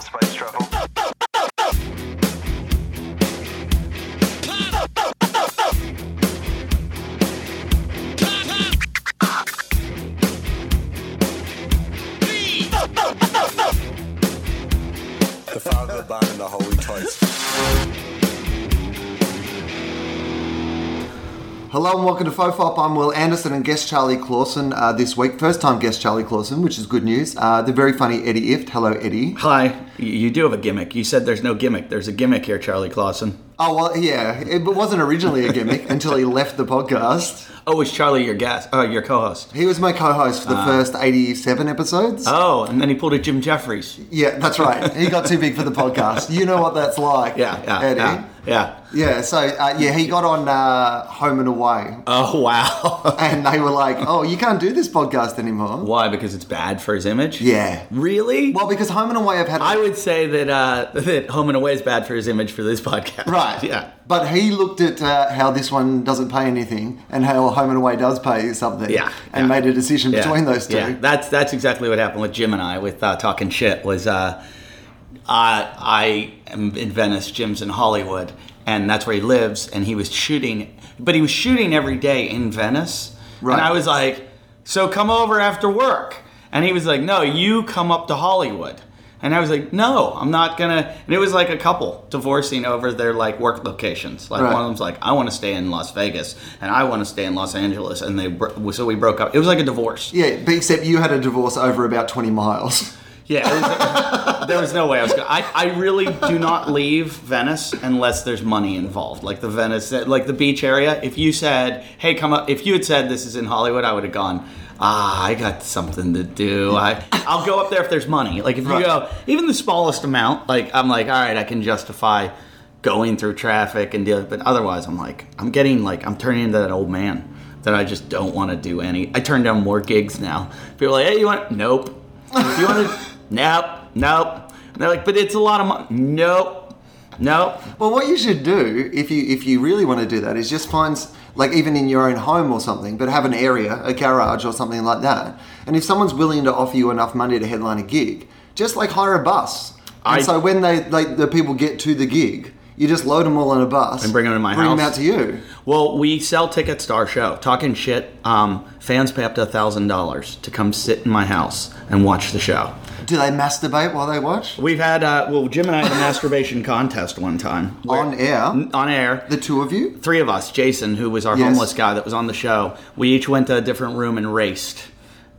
travel. The father, the bun, and the holy toast. Hello and welcome to Fofop. I'm Wil Anderson and guest Charlie Clausen uh, this week. First time guest Charlie Clausen, which is good news. Uh, the very funny Eddie Ifft. Hello, Eddie. Hi, you- do have a gimmick. You said there's no gimmick. There's a gimmick here, Charlie Clausen. Oh, well, yeah, it wasn't originally a gimmick until he left the podcast. Oh, is Charlie your guest? Oh, your co-host. He was my co host for the first 87 episodes. Oh, and then he pulled a Jim Jeffries. Yeah, that's right. He got too big for the podcast. You know what that's like. Yeah, yeah, Eddie. yeah, yeah. Yeah, so uh, yeah, he got on uh, Home and Away, Oh wow. and they were like, "Oh, you can't do this podcast anymore." Why? Because it's bad for his image. Yeah. Really? Well, because Home and Away have had I would say that uh, that Home and Away is bad for his image for this podcast. Right. Yeah. But he looked at uh, how this one doesn't pay anything and how Home and Away does pay you something. Yeah, And yeah. made a decision Yeah, between those two. Yeah, that's that's exactly what happened with Jim and I with uh, talking shit. Was uh, I I am in Venice, Jim's in Hollywood, and that's where he lives. And he was shooting, but he was shooting every day in Venice. Right. And I was like, "So come over after work." And he was like, "No, you come up to Hollywood." And I was like, "No, I'm not gonna." And it was like a couple divorcing over their like work locations. Like Right. one of them's like, "I want to stay in Las Vegas," and I want to stay in Los Angeles. And they bro- so we broke up. It was like a divorce. Yeah, but except you had a divorce over about 20 miles. Yeah, was, there was no way I was. Gonna, I I really do not leave Venice unless there's money involved. Like the Venice, like the beach area. If you said, "Hey, come up," if you had said this is in Hollywood, I would have gone. Ah, I got something to do. I I'll go up there if there's money. Like if you go even the smallest amount, like I'm like, all right, I can justify going through traffic and deal. But otherwise, I'm like, I'm getting like I'm turning into that old man that I just don't want to do any. I turn down more gigs now. People are like, hey, you want? Nope. You want to? nope. Nope. And they're like, but it's a lot of money. Nope. Nope. Well, what you should do if you if you really want to do that is just find like even in your own home or something, but have an area, a garage or something like that. And if someone's willing to offer you enough money to headline a gig, just like hire a bus. And I- so when they like the people get to the gig, you just load them all on a bus And bring them to my bring them out to you. Well, we sell tickets to our show. Talking shit. Um, fans pay up to thousand dollars to come sit in my house and watch the show. Do they masturbate while they watch? We've had uh, well, Jim and I had a masturbation contest one time On air? On air. The two of you? three of us, Jason, who was our Yes. homeless guy that was on the show, we each went to a different room and raced,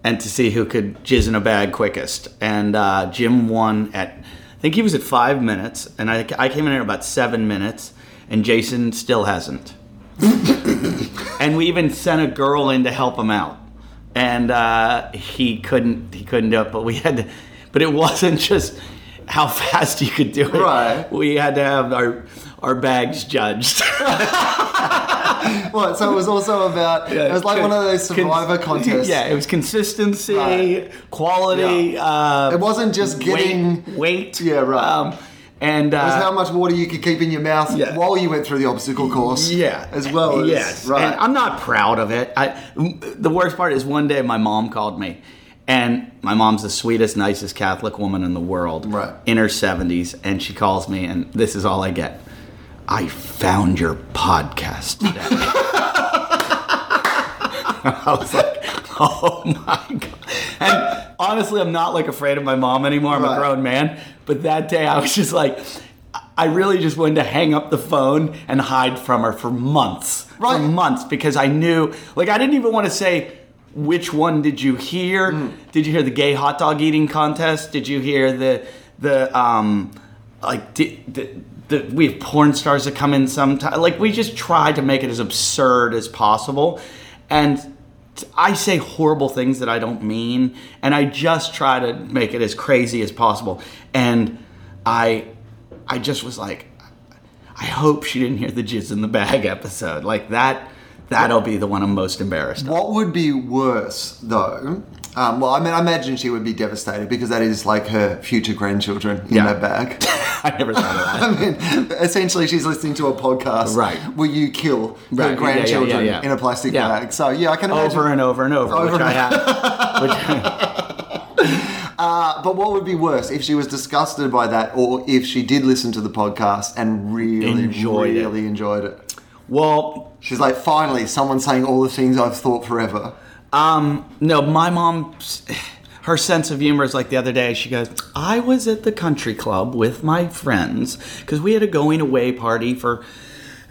and to see who could jizz in a bag quickest. And uh, Jim won at, I think he was at five minutes, and I, I came in at about seven minutes, and Jason still hasn't. and we even sent a girl in to help him out, and uh, he couldn't. He couldn't do it, but we had to. But it wasn't just how fast you could do it. Right. We had to have our our bags judged. What? So it was also about. it was like one of those survivor Cons- contests. Yeah, it was consistency, Right. quality. Uh, It wasn't just getting. weight, weight. Yeah, right. Um, and uh, It was how much water you could keep in your mouth Yeah. while you went through the obstacle course. yeah, As well as. yes. Right. And I'm not proud of it. I, the worst part is one day my mom called me, and my mom's the sweetest, nicest Catholic woman in the world, Right. in her 70s, and she calls me, and this is all I get. I found your podcast today. I was like, oh my god. And honestly, I'm not like afraid of my mom anymore. I'm Right. a grown man. But that day, I was just like, I really just wanted to hang up the phone and hide from her for months. Right. For months because I knew, like, I didn't even want to say. Which one did you hear? Mm. Did you hear the gay hot dog eating contest? Did you hear the the um like did, the, the, we have porn stars that come in sometimes. Like we just try to make it as absurd as possible, and I say horrible things that I don't mean, and I just try to make it as crazy as possible. And I, I just was like, I hope she didn't hear the jizz in the bag episode. Like that, that'll be the one I'm most embarrassed. of. What would be worse, though? Um, well, I mean, I imagine she would be devastated because that is like her future grandchildren in Yeah. that bag. I never thought of that. I mean, essentially, she's listening to a podcast Right. where you kill Right, her grandchildren yeah, yeah. in a plastic bag. So, yeah, I can imagine. over and over and over, Over which and- I have. Which, But what would be worse if she was disgusted by that, or if she did listen to the podcast and really, Enjoyed it. really enjoyed it? Well, She's like, finally, someone saying all the things I've thought forever. Um, no, my mom, her sense of humor is like the other day. She goes, "I was at the country club with my friends because we had a going away party for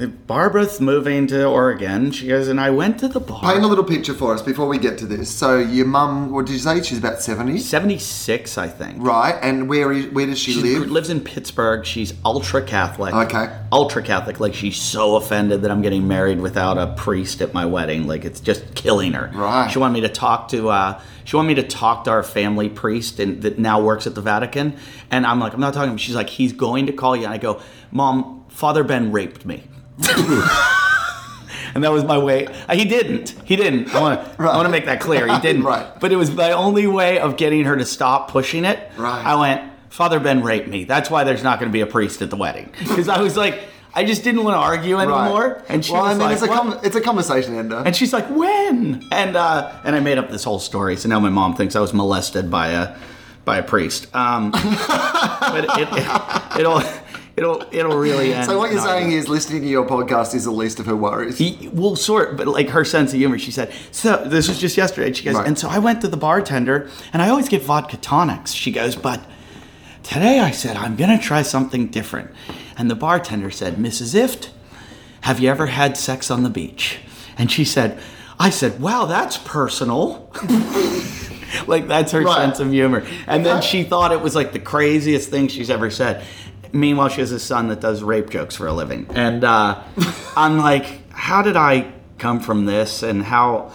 Barbara's moving to Oregon." She goes, and I went to the bar. Paint a little picture for us before we get to this. So, your mum, what did you say? She's about 70? Seventy six, I think. Right, and where is where does she She live? lives in Pittsburgh. She's ultra Catholic. Okay. Ultra Catholic. Like she's so offended that I'm getting married without a priest at my wedding. Like it's just killing her. Right. She wanted me to talk to. Uh, she wanted me to talk to our family priest and that now works at the Vatican. And I'm like, I'm not talking. She's like, he's going to call you. And I go, Mom, Father Ben raped me. And that was my way. uh, He didn't. He didn't. I want to. To make that clear. He didn't. Right. But it was my only way of getting her to stop pushing it. Right. I went. Father Ben raped me. That's why there's not going to be a priest at the wedding. Because I was like, I just didn't want to argue anymore. Right. And she well, was I mean, like, it's a com- it's a conversation ender. and she's like, when? And uh, and I made up this whole story. So now my mom thinks I was molested by a by a priest. Um, but it, it, it'll it'll it'll really end. so what you're in saying is listening to your podcast is the least of her worries. He, well, sort, but like her sense of humor. She said, "So this was just yesterday." She goes, Right. and so I went to the bartender, and I always get vodka tonics. She goes, but today I said I'm gonna try something different, and the bartender said, "Mrs. Ifft, have you ever had sex on the beach?" And she said, "I said, wow, that's personal." like that's her Right. sense of humor, and then she thought it was like the craziest thing she's ever said. Meanwhile, she has a son that does rape jokes for a living, and uh, I'm like, how did I come from this, and how,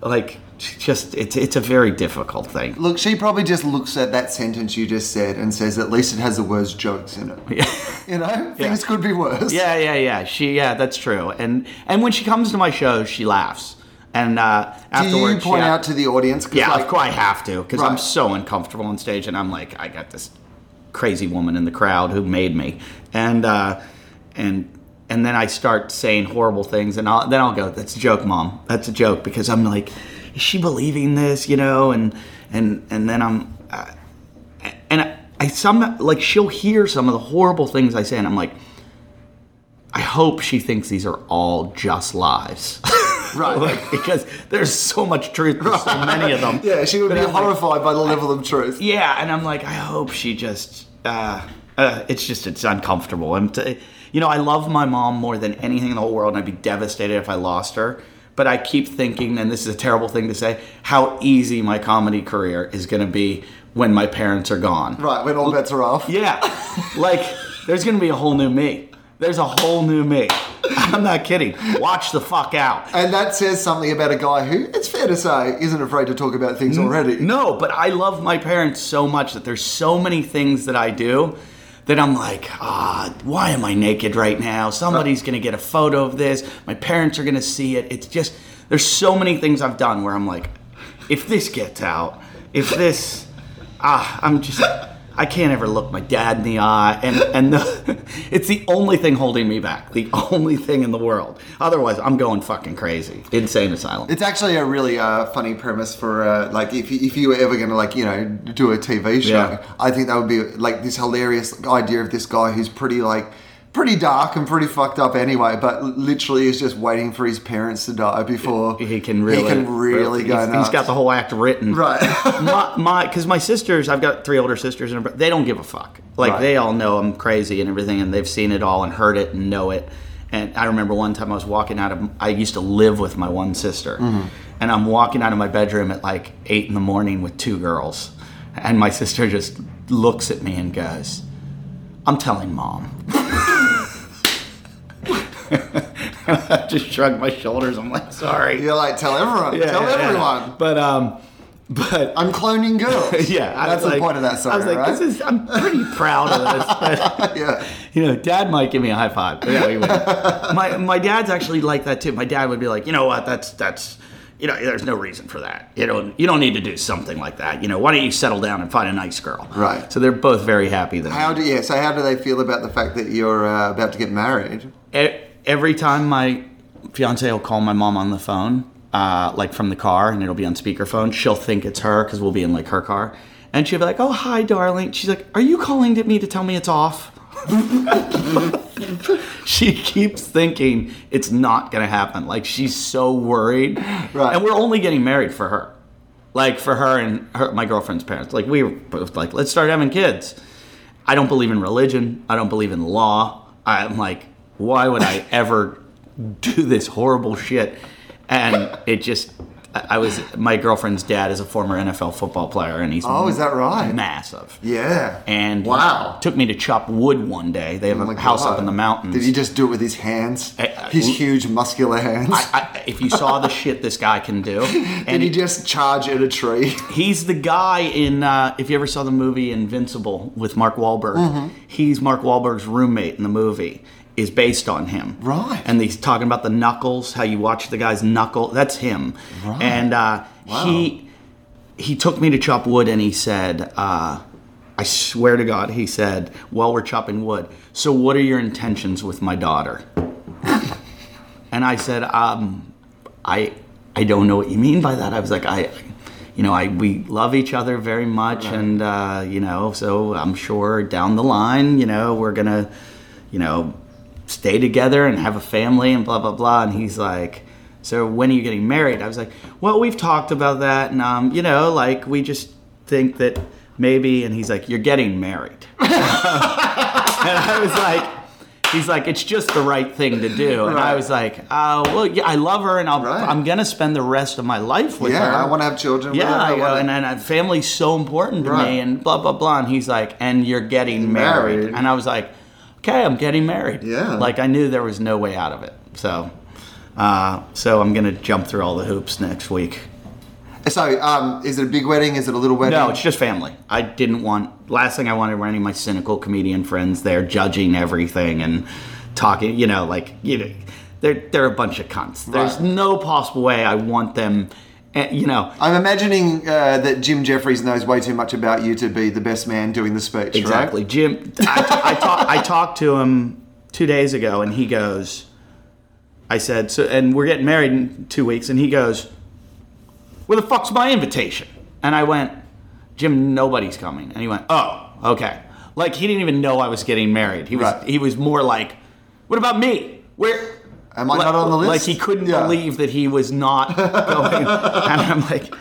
like, just it's it's a very difficult thing. Look, she probably just looks at that sentence you just said and says, at least it has the words jokes in it. You know, things could be worse. Yeah, yeah, yeah. She, yeah, that's true. And and when she comes to my shows, she laughs. And uh, Do you point she, out to the audience? Yeah, like, of course I have to because I'm so uncomfortable on stage, and I'm like, I got this crazy woman in the crowd who made me, and uh, and and then I start saying horrible things, and I'll, then I'll go, "That's a joke, mom. That's a joke," because I'm like, is she believing this? You know, and and and then I'm, uh, and I, I some like she'll hear some of the horrible things I say, and I'm like. I hope she thinks these are all just lies. Right. Like, because there's so much truth to so many of them. Yeah, she would But be I'm like, horrified by the level of truth. yeah, and I'm like, I hope she just, uh, uh, it's just, it's uncomfortable. And, to, you know, I love my mom more than anything in the whole world, and I'd be devastated if I lost her. But I keep thinking, and this is a terrible thing to say, how easy my comedy career is going to be when my parents are gone. Right, when all bets are off. Yeah, like there's going to be a whole new me. There's a whole new me. I'm not kidding. Watch the fuck out. And that says something about a guy who, it's fair to say, isn't afraid to talk about things already. No, but I love my parents so much that there's so many things that I do that I'm like, ah, why am I naked right now? Somebody's gonna get a photo of this. My parents are gonna see it. It's just there's so many things I've done where I'm like, if this gets out, if this, ah, I'm just. I can't ever look my dad in the eye, and and the, it's the only thing holding me back. The only thing in the world. Otherwise, I'm going fucking crazy. Insane asylum. It's actually a really uh, funny premise for uh, like if you, if you were ever going to like you know do a TV show, Yeah. I think that would be like this hilarious idea of this guy who's pretty like pretty dark and pretty fucked up anyway, but literally is just waiting for his parents to die before he can really he can really go he's, nuts. he's got the whole act written Right. my my because my sisters i've got three older sisters and they don't give a fuck like Right. they all know i'm crazy and everything and they've seen it all and heard it and know it and i remember one time i was walking out of i used to live with my one sister Mm-hmm. and i'm walking out of my bedroom at like eight in the morning with two girls and my sister just looks at me and goes i'm telling mom I just shrugged my shoulders. I'm like, sorry. You're like tell everyone, tell yeah, yeah. everyone. But um, but I'm cloning girls. yeah, that's was the point of that story, I was like, right? this is. I'm pretty proud of this. But, yeah. you know, Dad might give me a high five. But yeah, my my dad's actually like that too. My dad would be like, you know what, that's that's. You know, there's no reason for that. You don't. You don't need to do something like that. You know, why don't you settle down and find a nice girl? Right. So they're both very happy that. How do yeah? So how do they feel about the fact that you're uh, about to get married? E- every time my fiance will call my mom on the phone, uh, like from the car, and it'll be on speakerphone, she'll think it's her because we'll be in like her car, and she'll be like, "Oh, hi, darling." She's like, "Are you calling to me to tell me it's off?" she keeps thinking it's not gonna happen. Like she's so worried, Right. and we're only getting married for her, like for her and her, my girlfriend's parents. Like we were both like, let's start having kids. I don't believe in religion. I don't believe in law. I'm like, why would I ever do this horrible shit? And it just, I I was, my girlfriend's dad is a former NFL football player, and he's Oh, is that right? massive. Yeah. And wow. took me to chop wood one day. They have Oh a house God. up in the mountains. Did he just do it with his hands? His huge muscular hands. I, if you saw the shit this guy can do, Did and he just charge at a tree? He's the guy in. Uh, if you ever saw the movie Invincible with Mark Wahlberg, Mm-hmm. he's Mark Wahlberg's roommate in the movie. Is based on him, Right. And he's talking about the knuckles, how you watch the guy's knuckle. That's him. Right. And uh, Wow. he he took me to chop wood, and he said, uh, "I swear to God," he said, while we're chopping wood. So, what are your intentions with my daughter? And I said, um, I I don't know what you mean by that. I was like, I, you know, I we love each other very much, and uh, you know, so I'm sure down the line, you know, we're gonna, you know, stay together and have a family and blah blah blah. And he's like, so when are you getting married? I was like, well, we've talked about that, and um, you know, like we just think that maybe. And he's like, you're getting married. and I was like. He's like, it's just the right thing to do, and I was like, uh, well, yeah, I love her, and I'll, Right. I'm gonna spend the rest of my life with her. yeah, I want to have children. with Yeah, her. I I go, and, and family's so important to Right. me, and blah blah blah. And he's like, and you're getting married. Married. and I was like, okay, I'm getting married. Yeah. like I knew there was no way out of it. So, uh, so I'm gonna jump through all the hoops next week. So, um, is it a big wedding? Is it a little wedding? No, it's just family. I didn't want. Last thing I wanted were any of my cynical comedian friends there judging everything and talking. You know, like you know, they're they're a bunch of cunts. There's Right. no possible way I want them. Eh, You know, I'm imagining uh, that Jim Jeffries knows way too much about you to be the best man doing the speech. Exactly, Right? Jim. I, I, talk, I talked to him two days ago, and he goes, "I said, so, and we're getting married in two weeks," and he goes, "Where the fuck's my invitation?" And I went, "Jim, nobody's coming." And he went, "Oh, okay." Like he didn't even know I was getting married. He was Right. he was more like, "What about me? Where?" Am I Like- not on the list? Like he couldn't Yeah. believe that he was not going, and I'm like,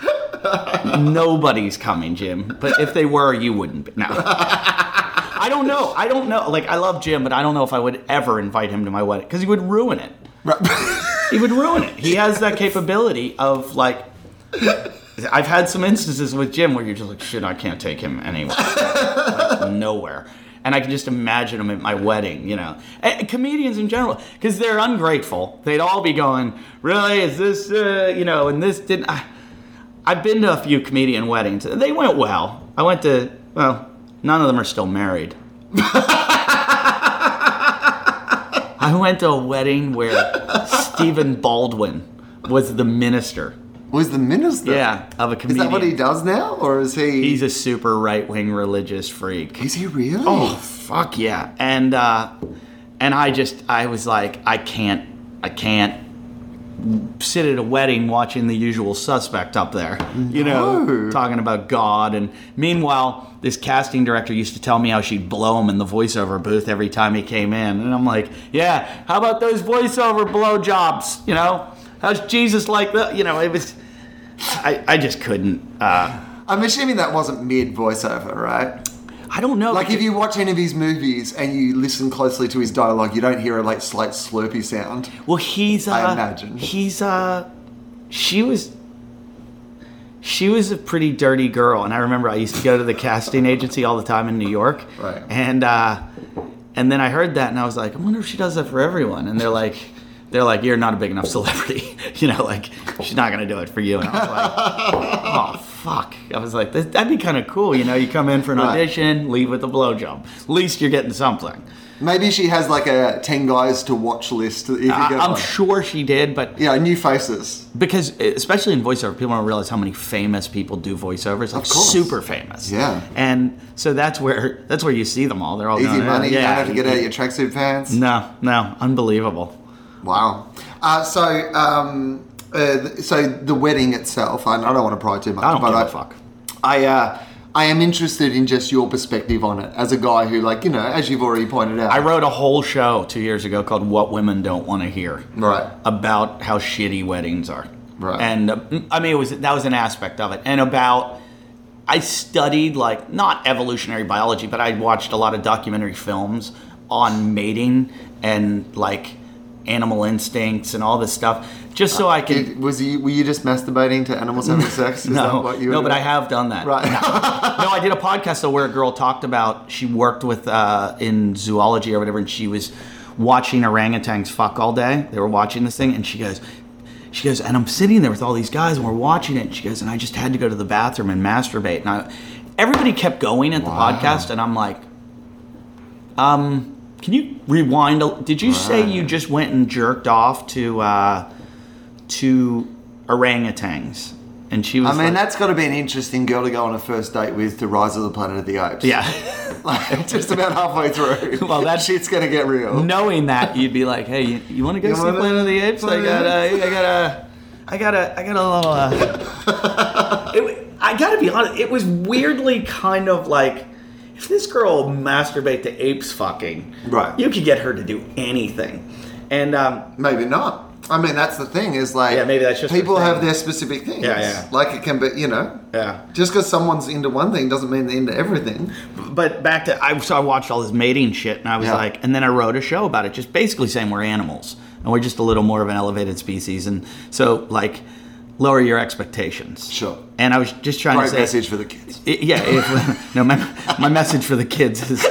"Nobody's coming, Jim. But if they were, you wouldn't be." No. I don't know. I don't know. Like I love Jim, but I don't know if I would ever invite him to my wedding because he would ruin it. he would ruin it. He has that capability of like. I've had some instances with Jim where you're just like, shit, I can't take him anywhere, like, nowhere. And I can just imagine them at my wedding, you know. And comedians in general, because they're ungrateful. They'd all be going, really? Is this, uh, you know? And this didn't. I, I've been to a few comedian weddings. They went well. I went to, well, none of them are still married. I went to a wedding where Stephen Baldwin was the minister. Was the minister? Yeah, of a comedian. Is that what he does now, or is he? He's a super right wing religious freak. Is he really? Oh fuck yeah! And uh, and I just I was like I can't I can't sit at a wedding watching the usual suspect up there, you know, No. talking about God. And meanwhile, this casting director used to tell me how she'd blow him in the voiceover booth every time he came in, and I'm like, yeah, how about those voiceover blow jobs? You know, how's Jesus like that? You know, it was. I, I just couldn't. Uh, I'm assuming that wasn't mid voiceover, right? I don't know. Like if you watch any of his movies and you listen closely to his dialogue, you don't hear a like slight slurpy sound. Well, he's. Uh, I imagine. he's. Uh, she was. She was a pretty dirty girl, and I remember I used to go to the casting agency all the time in New York. Right. And uh, and then I heard that, and I was like, I wonder if she does that for everyone. And they're like, they're like, "You're not a big enough celebrity." you know, like she's not gonna do it for you. And I was like, "Oh fuck!" I was like, "That- "That'd be kind of cool." You know, you come in for an Right. audition, leave with a blowjob. At least you're getting something. Maybe she has like a 10 guys to watch list. That you I, I'm on. sure she did, but Yeah, new faces. because especially in voiceover, people don't realize how many famous people do voiceovers. Like Of course. super famous. Yeah. and so that's where that's where you see them all. They're all Easy going, money. you Yeah, don't have to get out of your tracksuit pants. No, no, unbelievable. Wow. Uh, so, um, uh, so the wedding itself, I, I don't want to pry too much, I don't but give I, a fuck. I, uh, I am interested in just your perspective on it as a guy who, like, you know, as you've already pointed out. I wrote a whole show two years ago called "What Women Don't Want to Hear." Right. About how shitty weddings are. Right. And uh, I mean, it was that was an aspect of it, and about. I studied like not evolutionary biology, but I watched a lot of documentary films on mating and like animal instincts and all this stuff, just so I could. Did- was you, were you just masturbating to animals having sex? Is that No, what you no, but doing? I have done that. Right. no, I did a podcast though where a girl talked about she worked with uh, in zoology or whatever, and she was watching orangutans fuck all day. They were watching this thing, and she goes, she goes, and I'm sitting there with all these guys, and we're watching it. And she goes, and I just had to go to the bathroom and masturbate, and I, everybody kept going at the podcast, and I'm like, um, can you rewind? A, did you say you just went and jerked off to uh, to orangutans? And she was I mean, like, that's got to be an interesting girl to go on a first date with to Rise of the Planet of the Apes. yeah. Like, just about halfway through. Well, that- shit's going to get real. knowing that you'd be like, "Hey, you, you want to go You see Planet of the Apes? I got a, I got a, I got a, I got a little." Uh, it, I gotta be honest, it was weirdly kind of like if this girl masturbate to apes fucking, Right. You could get her to do anything, and um, Maybe not. I mean, that's the thing is like, Yeah, maybe that's just people have their specific things. Yeah, yeah. Like it can be, you know, yeah. just because someone's into one thing doesn't mean they're into everything. But back to I so I watched all this mating shit, and I was Yeah. like, and then I wrote a show about it, just basically saying we're animals and we're just a little more of an elevated species, and so like lower your expectations. Sure. And I was just trying Great to say, message for the kids. I- yeah. If, no, my my message for the kids is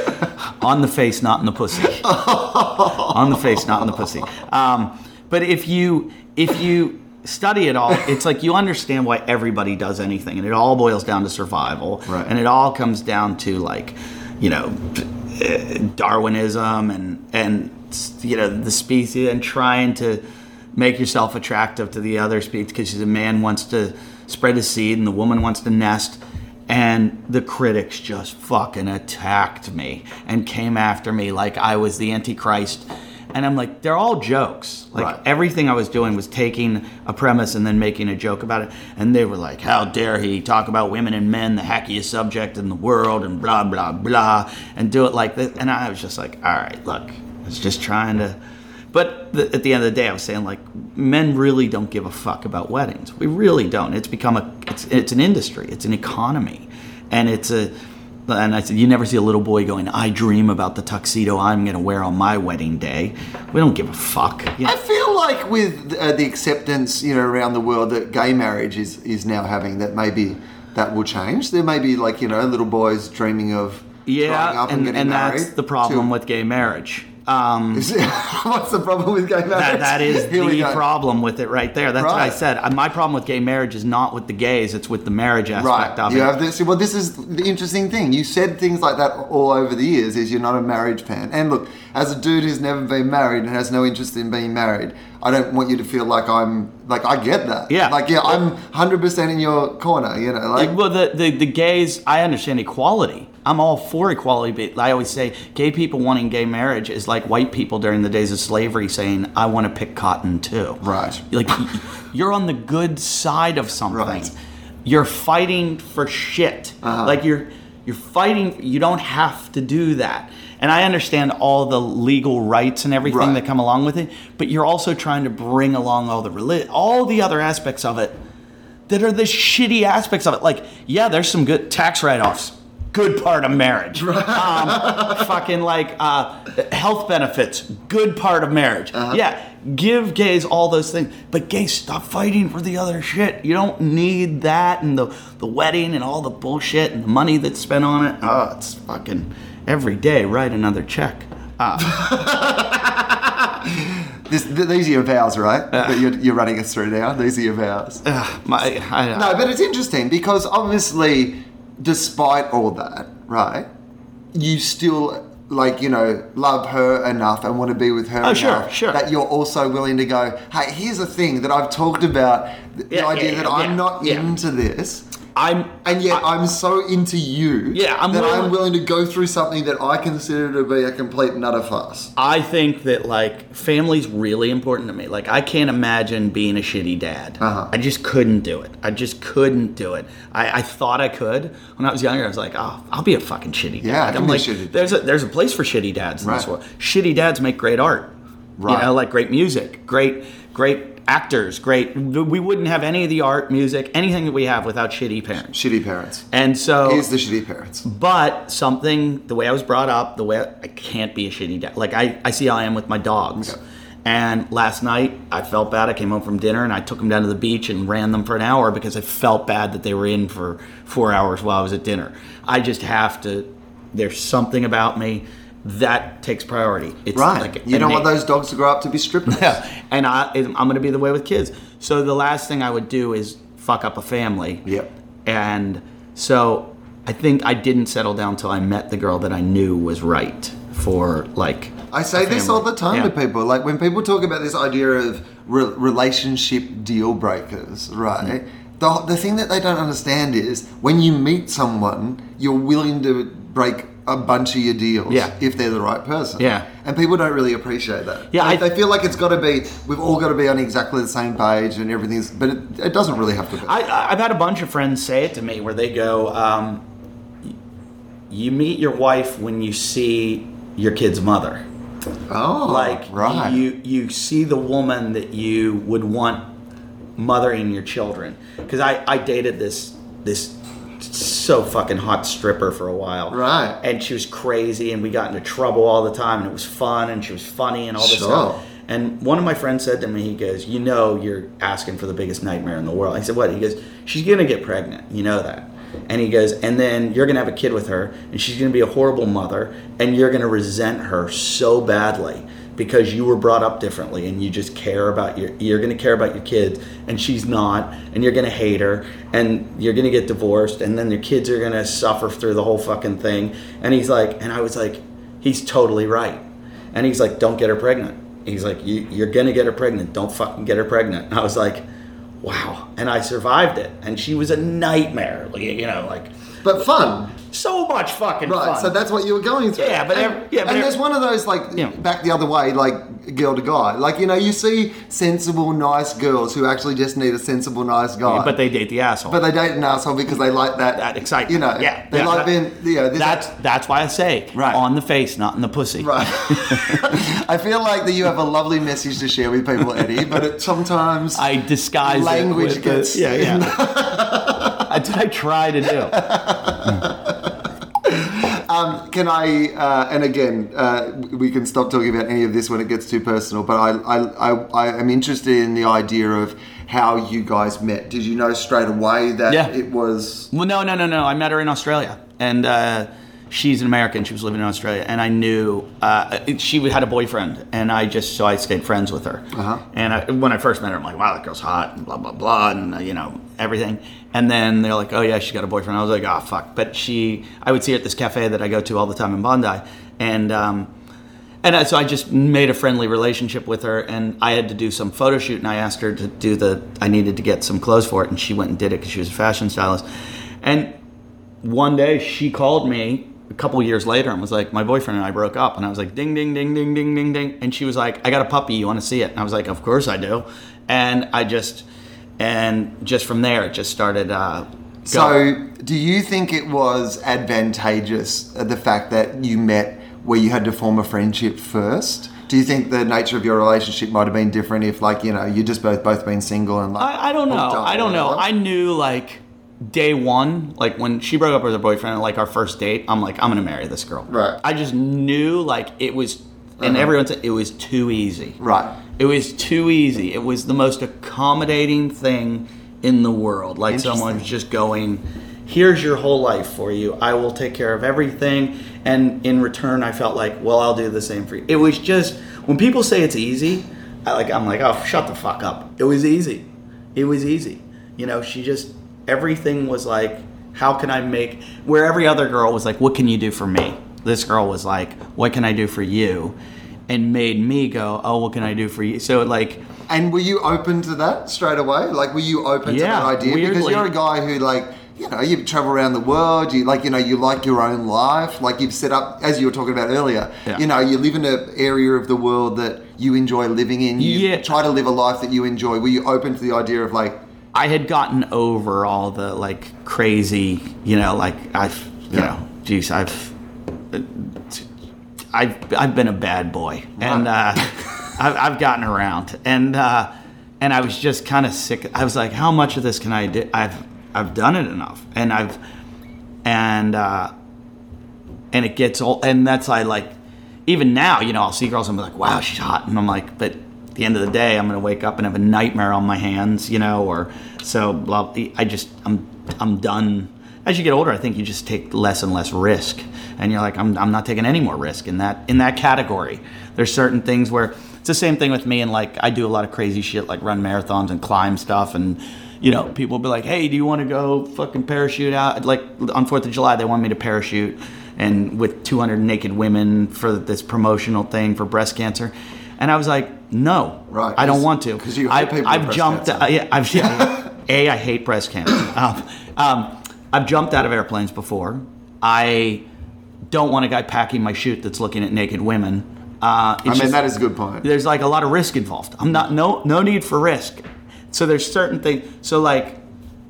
on the face, not in the pussy. on the face, not in the pussy. Um, but if you if you study it all, it's like you understand why everybody does anything, and it all boils down to survival, Right. and it all comes down to like, you know, Darwinism and and you know the species and trying to make yourself attractive to the other species because the man wants to spread his seed and the woman wants to nest. And the critics just fucking attacked me and came after me like I was the Antichrist. And I'm like, they're all jokes. Like Right. everything I was doing was taking a premise and then making a joke about it. And they were like, how dare he talk about women and men, the hackiest subject in the world, and blah, blah, blah, and do it like this. And I was just like, all right, look, I was just trying to. But the, at the end of the day, I was saying like, men really don't give a fuck about weddings. We really don't. It's become a, it's, it's an industry, it's an economy, and it's a. And I said, you never see a little boy going, I dream about the tuxedo I'm going to wear on my wedding day. We don't give a fuck. You know? I feel like with uh, the acceptance, you know, around the world that gay marriage is is now having, that maybe that will change. There may be like you know little boys dreaming of Yeah, up and, and, and married. that's the problem to- with gay marriage. Um, What's the problem with gay marriage? that, that is the problem with it right there. That's what I said. Uh, My problem with gay marriage is not with the gays; it's with the marriage aspect Right. of You it. have this. Well, this is the interesting thing. You said things like that all over the years. Is you're not a marriage fan. And look, as a dude who's never been married and has no interest in being married, I don't want you to feel like I'm like I get that. Yeah. Like yeah, I'm hundred percent in your corner. You know, like Like, well, the, the, the gays, I understand equality. I'm all for equality, but I always say gay people wanting gay marriage is like white people during the days of slavery saying, I want to pick cotton too. Right. Like, you're on the good side of something. Right. You're fighting for shit. Uh-huh. Like, you're, you're fighting, you don't have to do that. And I understand all the legal rights and everything Right. that come along with it, but you're also trying to bring along all the reli- all the other aspects of it that are the shitty aspects of it. Like, yeah, there's some good tax write-offs. Good part of marriage. Um, fucking like uh, health benefits. Good part of marriage. Yeah, give gays all those things, but gays stop fighting for the other shit. You don't need that and the the wedding and all the bullshit and the money that's spent on it. Oh, it's fucking every day. Write another check. Uh, This, th- these are your vows, right? that you're, you're running us through now. These are your vows. My, I, No, but it's interesting because obviously, despite all that, right, you still like you know love her enough and want to be with her Oh, sure, sure. that you're also willing to go. Hey, here's a thing that I've talked about. The Yeah, idea yeah, that yeah, I'm not into this. I'm And yet I, am so into you Yeah, I'm that I'm willing- willing to go through something that I consider to be a complete nutter fuss. I think that like family's really important to me. Like I can't imagine being a shitty dad. Uh-huh. I just couldn't do it. I just couldn't do it. I, I thought I could when I was younger. I was like, oh, I'll be a fucking shitty dad. Yeah, I can I'm be a like, there's a there's a place for shitty dads in this Right. world. Shitty dads make great art. Right. You know, like great music, great great actors, great. We wouldn't have any of the art, music, anything that we have without shitty parents. Shitty parents. And so he's the shitty parents. but something, the way I was brought up, the way I, I can't be a shitty dad. Like I, I see how I am with my dogs. Okay. And last night I felt bad. I came home from dinner and I took them down to the beach and ran them for an hour because I felt bad that they were in for four hours while I was at dinner. I just have to. There's something about me that takes priority. It's Right. like you don't want those dogs to grow up to be strippers. Yeah, and I, I'm going to be the way with kids. So the last thing I would do is fuck up a family. Yep. And so I think I didn't settle down till I met the girl that I knew was right for like. I say this all the time Yeah. to people. Like when people talk about this idea of re- relationship deal breakers, right? Mm. The, the thing that they don't understand is when you meet someone, you're willing to break a bunch of your deals Yeah. if they're the right person. Yeah. And people don't really appreciate that. Yeah, I- they feel like it's got to be, we've all got to be on exactly the same page and everything's, but it, it doesn't really have to be. I, I've had a bunch of friends say it to me where they go, um, "You meet your wife when you see your kid's mother." oh, like right. you you see the woman that you would want mothering your children because I, I dated this this so fucking hot stripper for a while. Right. and she was crazy and we got into trouble all the time and it was fun and she was funny and all this Sure. stuff. And one of my friends said to me he goes you know you're asking for the biggest nightmare in the world. I said what? He goes she's gonna get pregnant. You know that. And he goes and then you're gonna have a kid with her and she's gonna be a horrible mother and you're gonna resent her so badly because you were brought up differently and you just care about your you're going to care about your kids and she's not and you're going to hate her and you're going to get divorced and then your kids are going to suffer through the whole fucking thing. And he's like and I was like he's totally right. And he's like don't get her pregnant. He's like you, you're going to get her pregnant. Don't fucking get her pregnant. And I was like wow. And I survived it. And she was a nightmare. Like you know like but fun. So much fucking Right, fun so that's what you were going through. Yeah, but and, every- yeah, but and every- there's one of those like Yeah. back the other way, like girl to guy. Like you know, you see sensible, nice girls who actually just need a sensible, nice guy. but they date the asshole but they date an asshole because they like that. that excitement. You know, yeah, they yeah, like that- being. You know, That's that's why I say Right. on the face, not in the pussy. right. I feel like that you have a lovely message to share with people, Eddie. But it, sometimes I disguise Language with the- yeah, yeah. That's what I try to do. Can I, uh, and again, uh, we can stop talking about any of this when it gets too personal, but I, I, I, I am interested in the idea of how you guys met. Did you know straight away that Yeah. it was. Well, no, no, no, no. I met her in Australia, and uh, she's an American. She was living in Australia, and I knew uh, she had a boyfriend, and I just so I stayed friends with her. Uh-huh. And I, when I first met her, I'm like, wow, that girl's hot, and blah blah blah, and uh, you know everything. And then they're like, oh yeah, she's got a boyfriend. I was like, oh fuck. But she, I would see her at this cafe that I go to all the time in Bondi, and. Um, and so I just made a friendly relationship with her, and I had to do some photo shoot, and I asked her to do the. I needed to get some clothes for it, and she went and did it because she was a fashion stylist. And one day she called me a couple years later and was like, "My boyfriend and I broke up," and I was like, "Ding, ding, ding, ding, ding, ding, ding," and she was like, "I got a puppy. You want to see it?" And I was like, "Of course I do," and I just, and just from there it just started. Uh. So, do you think it was advantageous uh, the fact that you met where you had to form a friendship first? Do you think the nature of your relationship might have been different if, like, you know, you just both both been single and like? I, I don't know. I don't know. I knew like day one, like when she broke up with her boyfriend, like our first date, I'm like, I'm gonna marry this girl. Right. I just knew like it was, and Uh-huh. everyone said it was too easy. Right. It was too easy. It was the most accommodating thing in the world. Like someone Interesting. just going, here's your whole life for you. I will take care of everything. And in return, I felt like, well, I'll do the same for you. It was just, when people say it's easy, I like I'm like, oh, shut the fuck up. It was easy. It was easy. You know, she just everything was like, how can I make? Where every other girl was like, what can you do for me? This girl was like, what can I do for you? And made me go, oh, what can I do for you? So like, And were you open to that straight away? Like, were you open to that idea? Because you're a guy who, like, you know, you travel around the world. You like, you know, you like your own life. Like you've set up, as you were talking about earlier. Yeah. You know, you live in an area of the world that you enjoy living in. You Yeah. try to live a life that you enjoy. Were you open to the idea of like, I had gotten over all the like crazy, you know, like I've, you Yeah. know, geez, I've, uh, I've, I've been a bad boy, and uh, I've, I've gotten around, and uh, and I was just kind of sick. I was like, how much of this can I do? I've, I've done it enough, and I've, and uh, and it gets old, and that's I like, even now, you know, I'll see girls, and I'm like, wow, she's hot, and I'm like, but at the end of the day, I'm gonna wake up and have a nightmare on my hands, you know, or so. Blah, I just, I'm, I'm done. As you get older, I think you just take less and less risk, and you're like, I'm, I'm not taking any more risk in that, in that category. There's certain things where it's the same thing with me, and like I do a lot of crazy shit, like run marathons and climb stuff, and you know, people will be like, hey, do you want to go fucking parachute out? Like on Fourth of July, they want me to parachute, and with 200 naked women for this promotional thing for breast cancer, and I was like, no, Right, I don't want to. Because you I, I've jumped. yeah, I've yeah, a. I hate breast cancer. Um, um, I've jumped out of airplanes before. I don't want a guy packing my chute that's looking at naked women. Uh, I mean, just- that is a good point. there's like a lot of risk involved. I'm not no no need for risk. So there's certain things. So like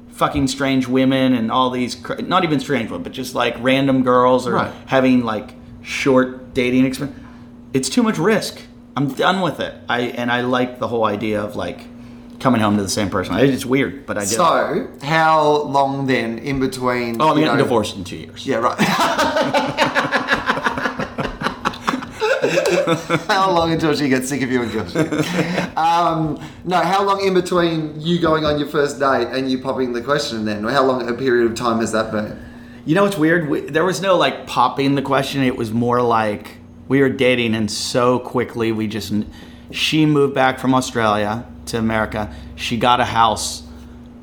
fucking strange women and all these cr- not even strange women, but just like random girls or Right. having like short dating experience. It's too much risk. I'm done with it. I and I like the whole idea of like coming home to the same person. It's weird, but I do. So, how long then in between? oh, I'm getting know- divorced in two years. Yeah, right. how long until she gets sick of you and kills you? Um, no, how long in between you going on your first date and you popping the question then? Or how long a period of time has that been? You know what's weird? We, there was no like popping the question. It was more like we were dating, and so quickly we just. She moved back from Australia to America. She got a house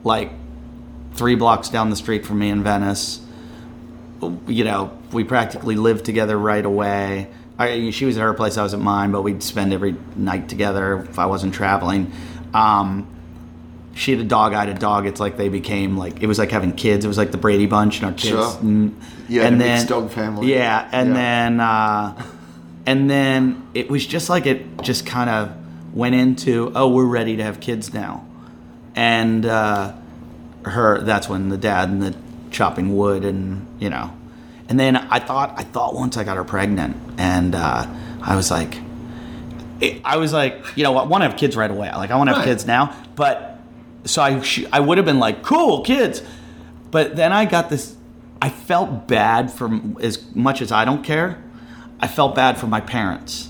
like three blocks down the street from me in Venice. You know, we practically lived together right away. I, she was at her place, I was at mine, but we'd spend every night together if I wasn't traveling. Um, she had a dog, I had a dog. It's like they became like it was like having kids. It was like the Brady Bunch and our kids. Sure. mm, You had a mixed dog family. Yeah, and Yeah. then uh, and then it was just like it just kind of went into oh we're ready to have kids now, and uh, her that's when the dad and the chopping wood and you know, and then I thought I thought once I got her pregnant and uh, I was like it, I was like, you know, I want to have kids right away. Like, I want to have Right. kids now. But so I, I would have been like, cool, kids. But then I got this. I felt bad for as much as I don't care. I felt bad for my parents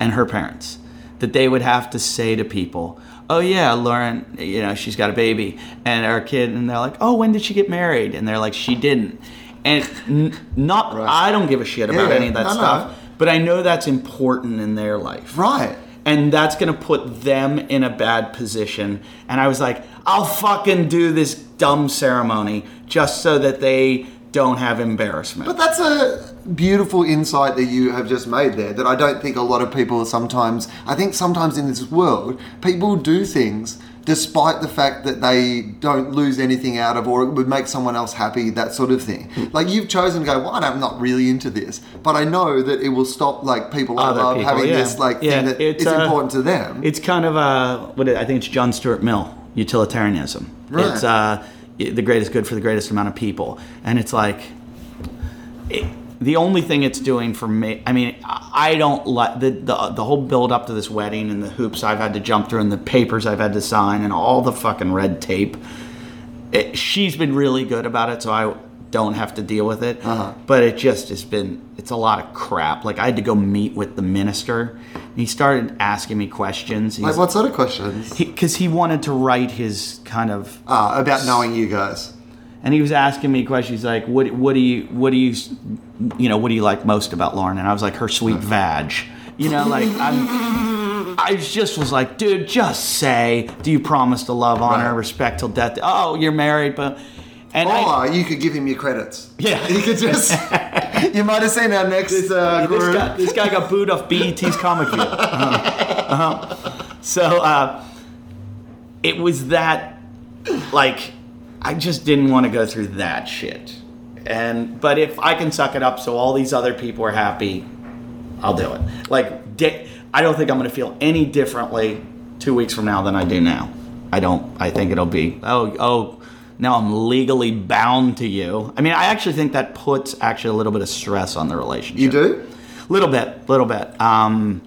and her parents that they would have to say to people, "Oh yeah, Lauren, you know, she's got a baby and our kid," and they're like, "Oh, when did she get married?" And they're like, "She didn't." And n- not, Right. I don't give a shit about Yeah, any of that no, no. stuff, but I know that's important in their life Right. and that's gonna put them in a bad position. And I was like, I'll fucking do this dumb ceremony just so that they don't have embarrassment. But that's a beautiful insight that you have just made there that I don't think a lot of people sometimes, I think sometimes in this world, people do things despite the fact that they don't lose anything out of or it would make someone else happy, that sort of thing. Like you've chosen to go, well, I'm not really into this, but I know that it will stop like people I Other love people, having yeah. this like Yeah, thing that it's, is uh, important to them. it's kind of a what I think it's John Stuart Mill utilitarianism. Right. It's uh, the greatest good for the greatest amount of people, and it's like it, the only thing it's doing for me. I mean, I don't like the, the the whole build up to this wedding and the hoops I've had to jump through and the papers I've had to sign and all the fucking red tape. It, she's been really good about it, so I don't have to deal with it. Uh-huh. But it just has been it's a lot of crap. Like I had to go meet with the minister. And he started asking me questions. He's, like what sort of questions? because he, wanted to write his kind of Ah, about knowing you guys. And he was asking me questions like what what do you what do you you know what do you like most about Lauren and I was like her sweet vag you know like I'm I just was like, dude, just say, do you promise to love, honor, Right. respect till death? Oh, you're married, but and I, you could give him your credits. Yeah. You could just. you might have seen our next uh, this guy, this guy got booed off BET's Comic View. Uh-huh. Uh-huh. So uh, it was that, like, I just didn't want to go through that shit. And but if I can suck it up so all these other people are happy, I'll do it. Like, di- I don't think I'm going to feel any differently two weeks from now than I do now. I don't. I think it'll be oh oh. Now I'm legally bound to you. I mean, I actually think that puts actually a little bit of stress on the relationship. You do? Little bit, little bit. Um,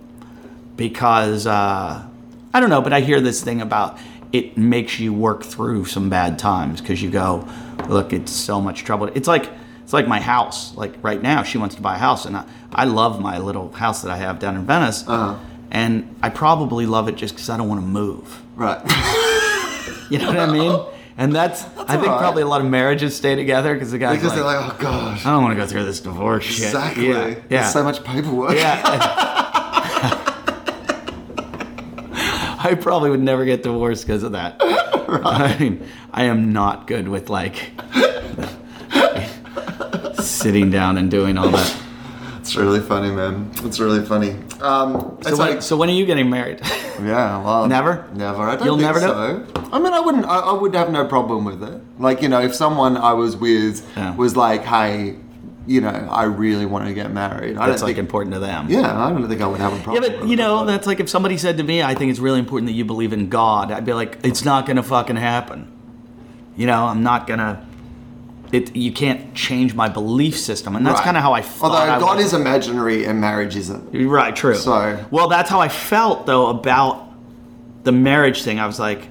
because uh, I don't know, but I hear this thing about it makes you work through some bad times because you go, look, it's so much trouble. It's like it's like my house. Like right now, she wants to buy a house, and I, I love my little house that I have down in Venice, Uh-huh. and I probably love it just because I don't want to move. Right. You know what I mean? And that's, I think right. probably a lot of marriages stay together because the guy's because like, they're like, oh god. I don't want to go through this divorce shit. Exactly. Yeah. yeah. There's so much paperwork. Yeah. I probably would never get divorced because of that. I mean, I am not good with like sitting down and doing all that. It's really funny, man. It's really funny. Um, So, when, like, so when are you getting married? yeah, well, Never? never. I don't You'll think never do so. I mean, I wouldn't. I, I would have no problem with it. Like, you know, if someone I was with Yeah. was like, "Hey, you know, I really want to get married," I That's don't like think. important to them. Yeah, I don't think I would have a problem. Yeah, but you know, that's like if somebody said to me, I think it's really important that you believe in God. I'd be like, it's not gonna fucking happen. You know, I'm not gonna. It, you can't change my belief system, and that's Right. kind of how I thought. Although I God was. is imaginary and marriage isn't. Right, true. So- well, that's how I felt though about the marriage thing. I was like,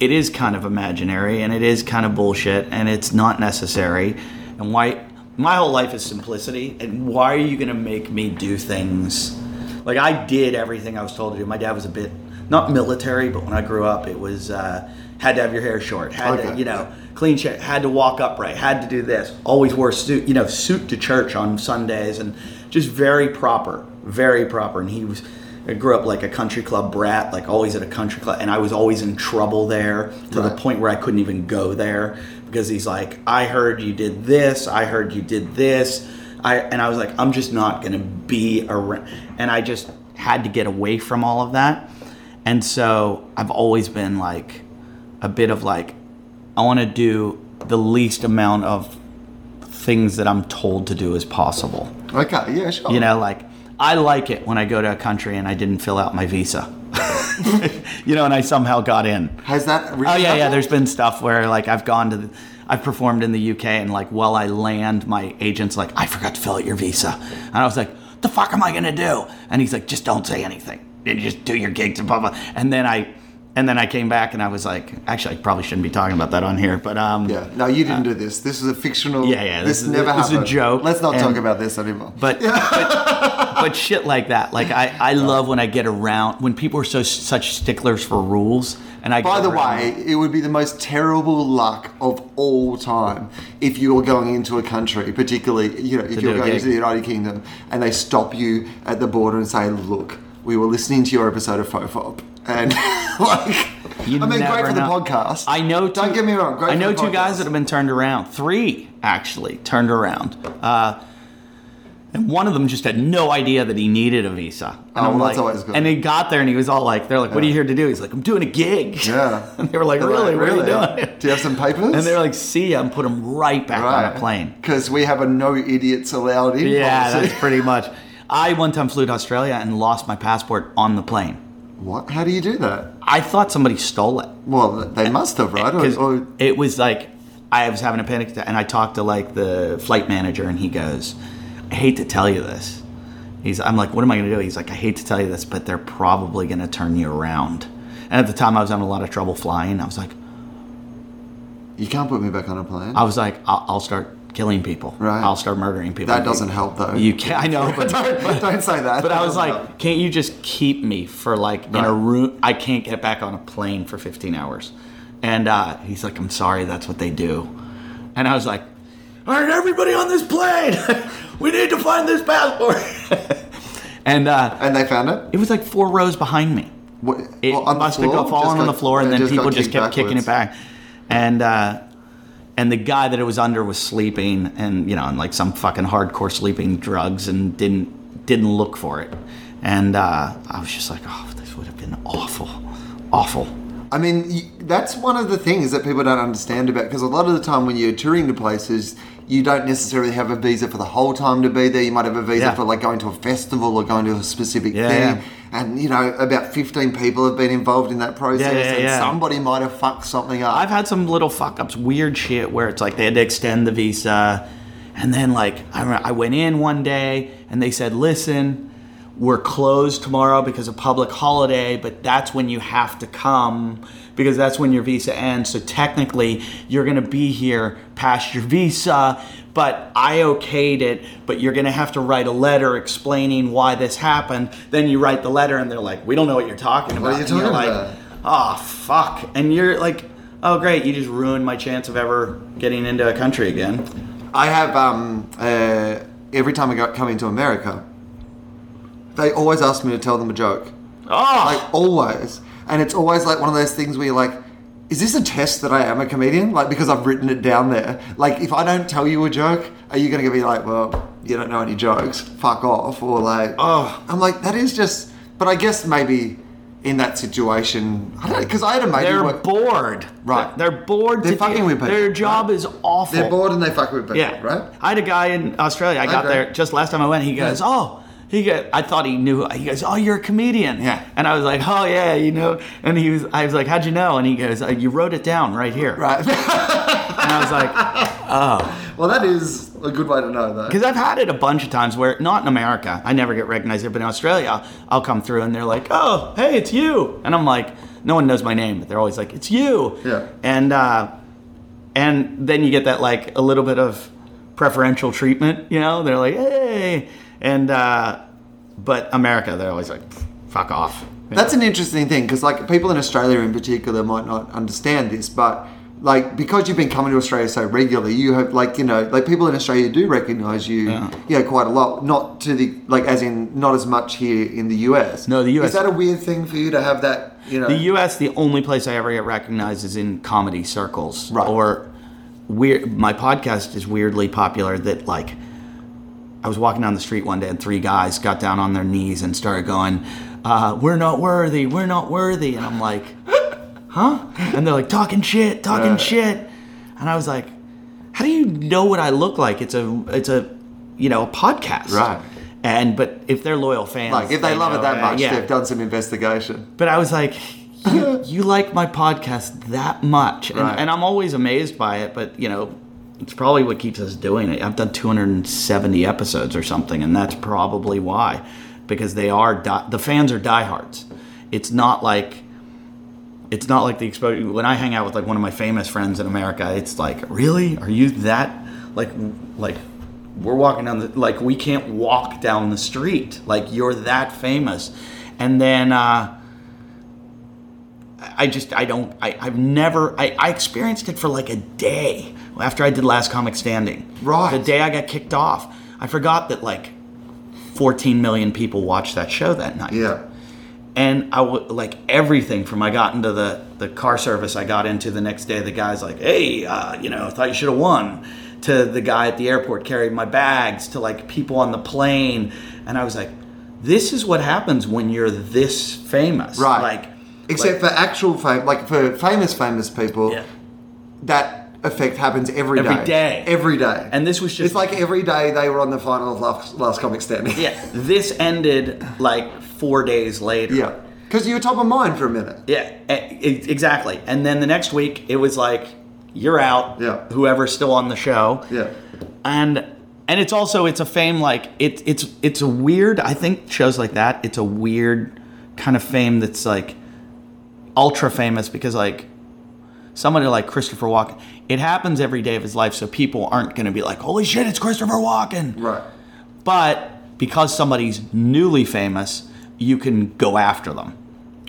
it is kind of imaginary and it is kind of bullshit and it's not necessary. And why? My whole life is simplicity. And why are you going to make me do things? Like I did everything I was told to do. My dad was a bit not military, but when I grew up, it was uh, had to have your hair short, had to, you know, clean shave, had to walk upright, had to do this. Always wore suit, you know, suit to church on Sundays, and just very proper, very proper. And he was, I grew up like a country club brat, like always at a country club, and I was always in trouble there to the point where I couldn't even go there because he's like, I heard you did this, I heard you did this, I, and I was like, I'm just not gonna be around, and I just had to get away from all of that, and so I've always been like a bit of like, I want to do the least amount of things that I'm told to do as possible. Okay, yeah, sure. You know, like I like it when I go to a country and I didn't fill out my visa. you know, and I somehow got in. Has that? Oh yeah, yeah. happened? There's been stuff where like I've gone to, the, I've performed in the UK and like while I land, my agent's like, I forgot to fill out your visa, and I was like, the fuck am I gonna do? And he's like, just don't say anything. You just do your gigs and blah blah. And then I, and then I came back and I was like, actually, I probably shouldn't be talking about that on here, but um, Yeah. No, you didn't do this. This is a fictional. Yeah, yeah, This, this is- never this is a joke, Let's not and- talk about this anymore. But, but but shit like that. Like I, I love when I get around when people are so such sticklers for rules. And I By the around- way, it would be the most terrible luck of all time if you were going into a country, particularly, you know, if you're going to the United Kingdom and they stop you at the border and say, look, we were listening to your episode of Fofop. And, like, You I mean, great for the know. podcast. I know. Don't get me wrong. Great I know two guys that have been turned around. Three actually turned around. Uh, and one of them just had no idea that he needed a visa. And Oh, I'm that's like- always good. And he got there and he was all like, "They're like, what are you here to do?" He's like, "I'm doing a gig." Yeah. and they were like, "Really? like, What are you "Really? doing?" Do you have some papers? And they were like, "See ya," and put him right back on a plane. Because we have a no idiots allowed in Yeah, policy. that's pretty much. I one time flew to Australia and lost my passport on the plane. What? How do you do that? I thought somebody stole it. Well, they must have, right? Or, or, it was like I was having a panic attack, and I talked to like the flight manager, and he goes, "I hate to tell you this." He's, I'm like, "What am I going to do?" He's like, "I hate to tell you this, but they're probably going to turn you around." And at the time, I was having a lot of trouble flying. I was like, you can't put me back on a plane. I was like, I'll, I'll start killing people. Right. I'll start murdering people. that doesn't help, though. You can't. I know, but don't, don't say that. But That I was doesn't like, help. can't you just keep me for like in Right. a room? I can't get back on a plane for 15 hours. And uh, he's like, I'm sorry, that's what they do. And I was like, all right, everybody on this plane, we need to find this passport. and uh, And they found it. it was like four rows behind me. What, It well, on must have got fallen on the floor, and then people just kept kicking it back. And uh, and the guy that it was under was sleeping, and you know, on like some fucking hardcore sleeping drugs, and didn't didn't look for it. And uh, I was just like, oh, this would have been awful, awful. I mean, that's one of the things that people don't understand about because a lot of the time when you're touring to places, you don't necessarily have a visa for the whole time to be there. You might have a visa Yeah. for like going to a festival or going to a specific Yeah, thing. yeah. And you know, about 15 people have been involved in that process, and somebody might have fucked something up. I've had some little fuck ups, weird shit where it's like they had to extend the visa, and then like I remember I went in one day and they said, "Listen, we're closed tomorrow because of public holiday, but that's when you have to come because that's when your visa ends. So technically, you're gonna be here past your visa." But I okayed it, but you're gonna have to write a letter explaining why this happened. Then you write the letter, and they're like, "We don't know what you're talking about." What are you And you're talking like, about? oh fuck and you're like oh great you just ruined my chance of ever getting into a country again I have um, uh, every time I go, come into America, they always ask me to tell them a joke. oh like always and it's always like one of those things where you're like is this a test that I am a comedian? Like because I've written it down there. Like if I don't tell you a joke, are you going to be like, well, you don't know any jokes, fuck off, or like, Oh. I'm like that is just. But I guess maybe in that situation, I don't because I had a mate. they're bored Right. they're bored They're fucking with people, their job right? is awful They're bored and they fuck with people, yeah right? i had a guy in australia i got there just last time i went he goes oh he got, I thought he knew. He goes, "Oh, you're a comedian." Yeah. And I was like, "Oh yeah, you know." And he was, I was like, "How'd you know?" And he goes, "Uh, "You wrote it down right here." Right. And I was like, "Oh." well, that is a good way to know, though. Because I've had it a bunch of times where, not in America, I never get recognized here, but in Australia, I'll come through and they're like, oh, hey, it's you. And I'm like, no one knows my name, but they're always like, it's you. Yeah. And, uh, and then you get that, like, a little bit of preferential treatment, you know? They're like, hey. And, uh, but America, they're always like, fuck off. That's an interesting thing because, like, people in Australia in particular might not understand this, but like because you've been coming to Australia so regularly, you have like you know like people in Australia do recognise you, Yeah. yeah, quite a lot. Not to the like as in not as much here in the US. No, the US is that a weird thing for you to have that? You know, The U.S. the only place I ever get recognized is in comedy circles, Right. Or weird. My podcast is weirdly popular. That like, I was walking down the street one day and three guys got down on their knees and started going, uh, "We're not worthy. We're not worthy." And I'm like, "Huh?" And they're like, "Talking shit, talking Right. shit." And I was like, "How do you know what I look like? It's a, it's a, you know, a podcast, Right. And but if they're loyal fans, like if they love know it that much, yeah. they've done some investigation. But I was like, you, you like my podcast that much. And, Right. and I'm always amazed by it, but you know, it's probably what keeps us doing it. I've done 270 episodes or something, and that's probably why. Because they are, the fans are diehards. It's not like, it's not like the exposure. When I hang out with like one of my famous friends in America, it's like, really? Are you that? Like, like, we're walking down the, like, we can't walk down the street. Like, you're that famous. And then, uh, I just I don't I, I've never I, I experienced it for like a day after I did Last Comic Standing. Right. The day I got kicked off. I forgot that like 14 million people watched that show that night. Yeah, And I would like everything from I got into the the car service I got into the next day. The guy's like, "Hey, uh, you know, I thought you should have won." To the guy at the airport carrying my bags. To like people on the plane, and I was like, "This is what happens when you're this famous." right. Like, except for actual fame, like for famous famous people, yeah. that effect happens every day. Every day. Every day. And this was just- It's like every day they were on the final of Last, last Comic Standing. Yeah, this ended like four days later. Yeah. Because you were top of mind for a minute. Yeah, e- exactly. And then the next week, it was like, you're out. Yeah. Whoever's still on the show. Yeah. And and it's also it's a fame like it it's it's a weird. I think shows like that. It's a weird kind of fame that's like ultra famous because like somebody like Christopher Walken. It happens every day of his life, so people aren't going to be like, "Holy shit, it's Christopher Walken!" Right. But because somebody's newly famous, you can go after them.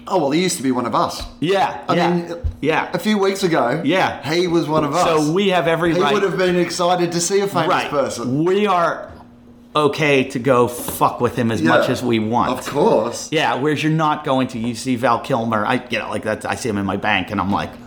Oh, well, he used to be one of us. Yeah. I yeah, mean, yeah. A few weeks ago, Yeah. he was one of us. So we have every he right. would have been excited to see a famous right. person. We are okay to go fuck with him as much as we want. Of course. Yeah, whereas you're not going to. You see Val Kilmer, I you know like that. I see him in my bank, and I'm like, "This is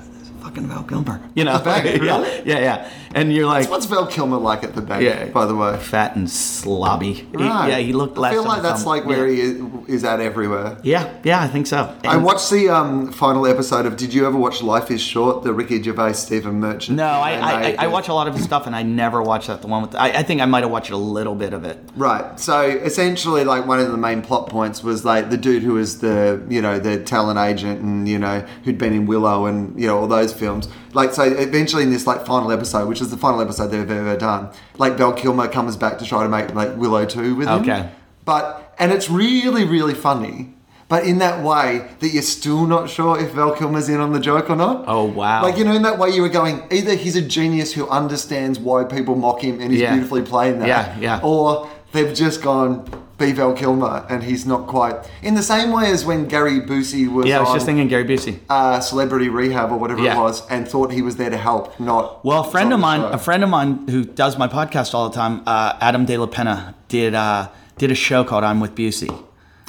fucking Val Kilmer, you know? the bank, yeah, really? yeah, yeah. And you're like, What's Val Kilmer like at the bank, Yeah. by the way? fat and slobby. He- Right. yeah, he looked less. I feel like that's thumb- like where yeah. he is, is at everywhere. Yeah, yeah, I think so. I And- watched the um, final episode of. Did you ever watch Life Is Short? The Ricky Gervais, Stephen Merchant. No, I, I, I, I watch a lot of his stuff, and I never watched that. The one with, I, I think I might have watched a little bit of it. Right. So essentially, like one of the main plot points was like the dude who was the you know the talent agent and you know who'd been in Willow and you know all those films. Like so, eventually in this like final episode, which is the final episode they've ever done, like Val Kilmer comes back to try to make like Willow two with him. Okay. But and it's really really funny. But in that way that you're still not sure if Val Kilmer's in on the joke or not. Oh, wow. Like you know, in that way you were going either he's a genius who understands why people mock him and he's Yeah. beautifully playing that. Yeah, yeah. Or they've just gone be Val Kilmer and he's not quite in the same way as when Gary Busey was Yeah, I was on just thinking Gary Busey. uh, Celebrity Rehab or whatever Yeah. it was and thought he was there to help, not Well, a friend of mine, show. a friend of mine who does my podcast all the time, uh, Adam De La Pena, did uh, did a show called "I'm with Busey,"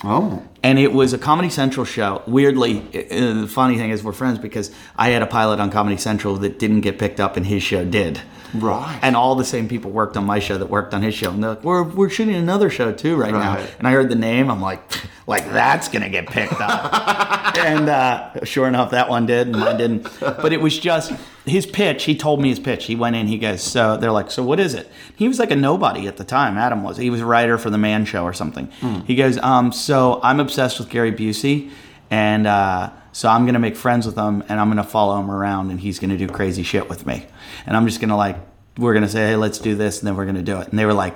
Oh, and it was a Comedy Central show. Weirdly, uh, the funny thing is we're friends because I had a pilot on Comedy Central that didn't get picked up, and his show did. Right. And all the same people worked on my show that worked on his show. And they're like, we're, we're shooting another show too right, now. And I heard the name. I'm like, like that's going to get picked up. and uh, sure enough, that one did and mine didn't. But it was just his pitch. He told me his pitch. He went in, he goes, so they're like, so what is it? He was like a nobody at the time. Adam was. He was a writer for The Man Show or something. He goes, um, so I'm obsessed with Gary Busey. And uh, so I'm going to make friends with him and I'm going to follow him around and he's going to do crazy shit with me. And I'm just going to like, we're going to say, hey, let's do this. And then we're going to do it. And they were like,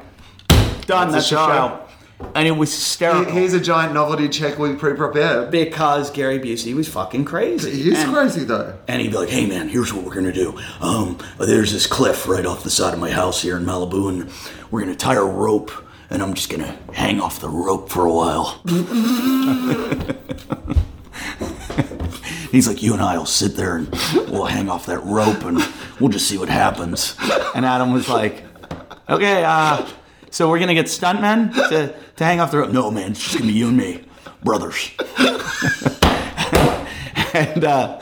done. That's That's, a a show. show. And it was hysterical. Here's a giant novelty check we pre-prepared. because Gary Busey was fucking crazy. He is and, crazy though. And he'd be like, "Hey man, here's what we're gonna do. Um, there's this cliff right off the side of my house here in Malibu, and we're gonna tie a rope, and I'm just gonna hang off the rope for a while." He's like, "You and I'll sit there and we'll hang off that rope, and we'll just see what happens." And Adam was like, okay, uh, so we're going to get stuntmen to, to hang off the rope. No man, it's just gonna be you and me, brothers. and uh,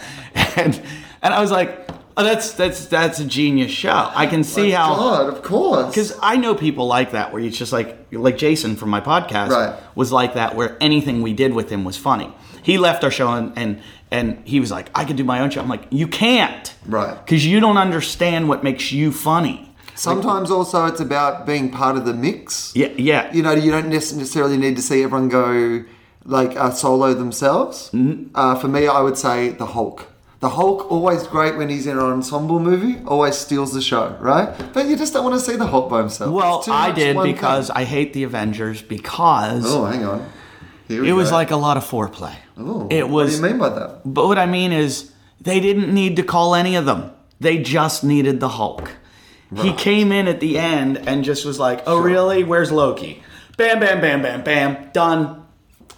and and I was like, oh, that's that's that's a genius show. I can see how God, of course. because I know people like that where it's just like like Jason from my podcast Right. was like that where anything we did with him was funny. He left our show and and and he was like, I could do my own show. I'm like, you can't, Right. Because you don't understand what makes you funny. Sometimes also it's about being part of the mix. Yeah, yeah. You know, you don't necessarily need to see everyone go like uh, solo themselves. Mm-hmm. Uh, for me, I would say the Hulk. The Hulk always great when he's in an ensemble movie. Always steals the show, right? But you just don't want to see the Hulk by himself. Well, I did because thing. I hate the Avengers because Oh, hang on. Here we it was like a lot of foreplay. Oh, it was. What do you mean by that? But what I mean is, they didn't need to call any of them. They just needed the Hulk. He came in at the end and just was like, "Oh, really? Where's Loki?" Bam, bam, bam, bam, bam. Done.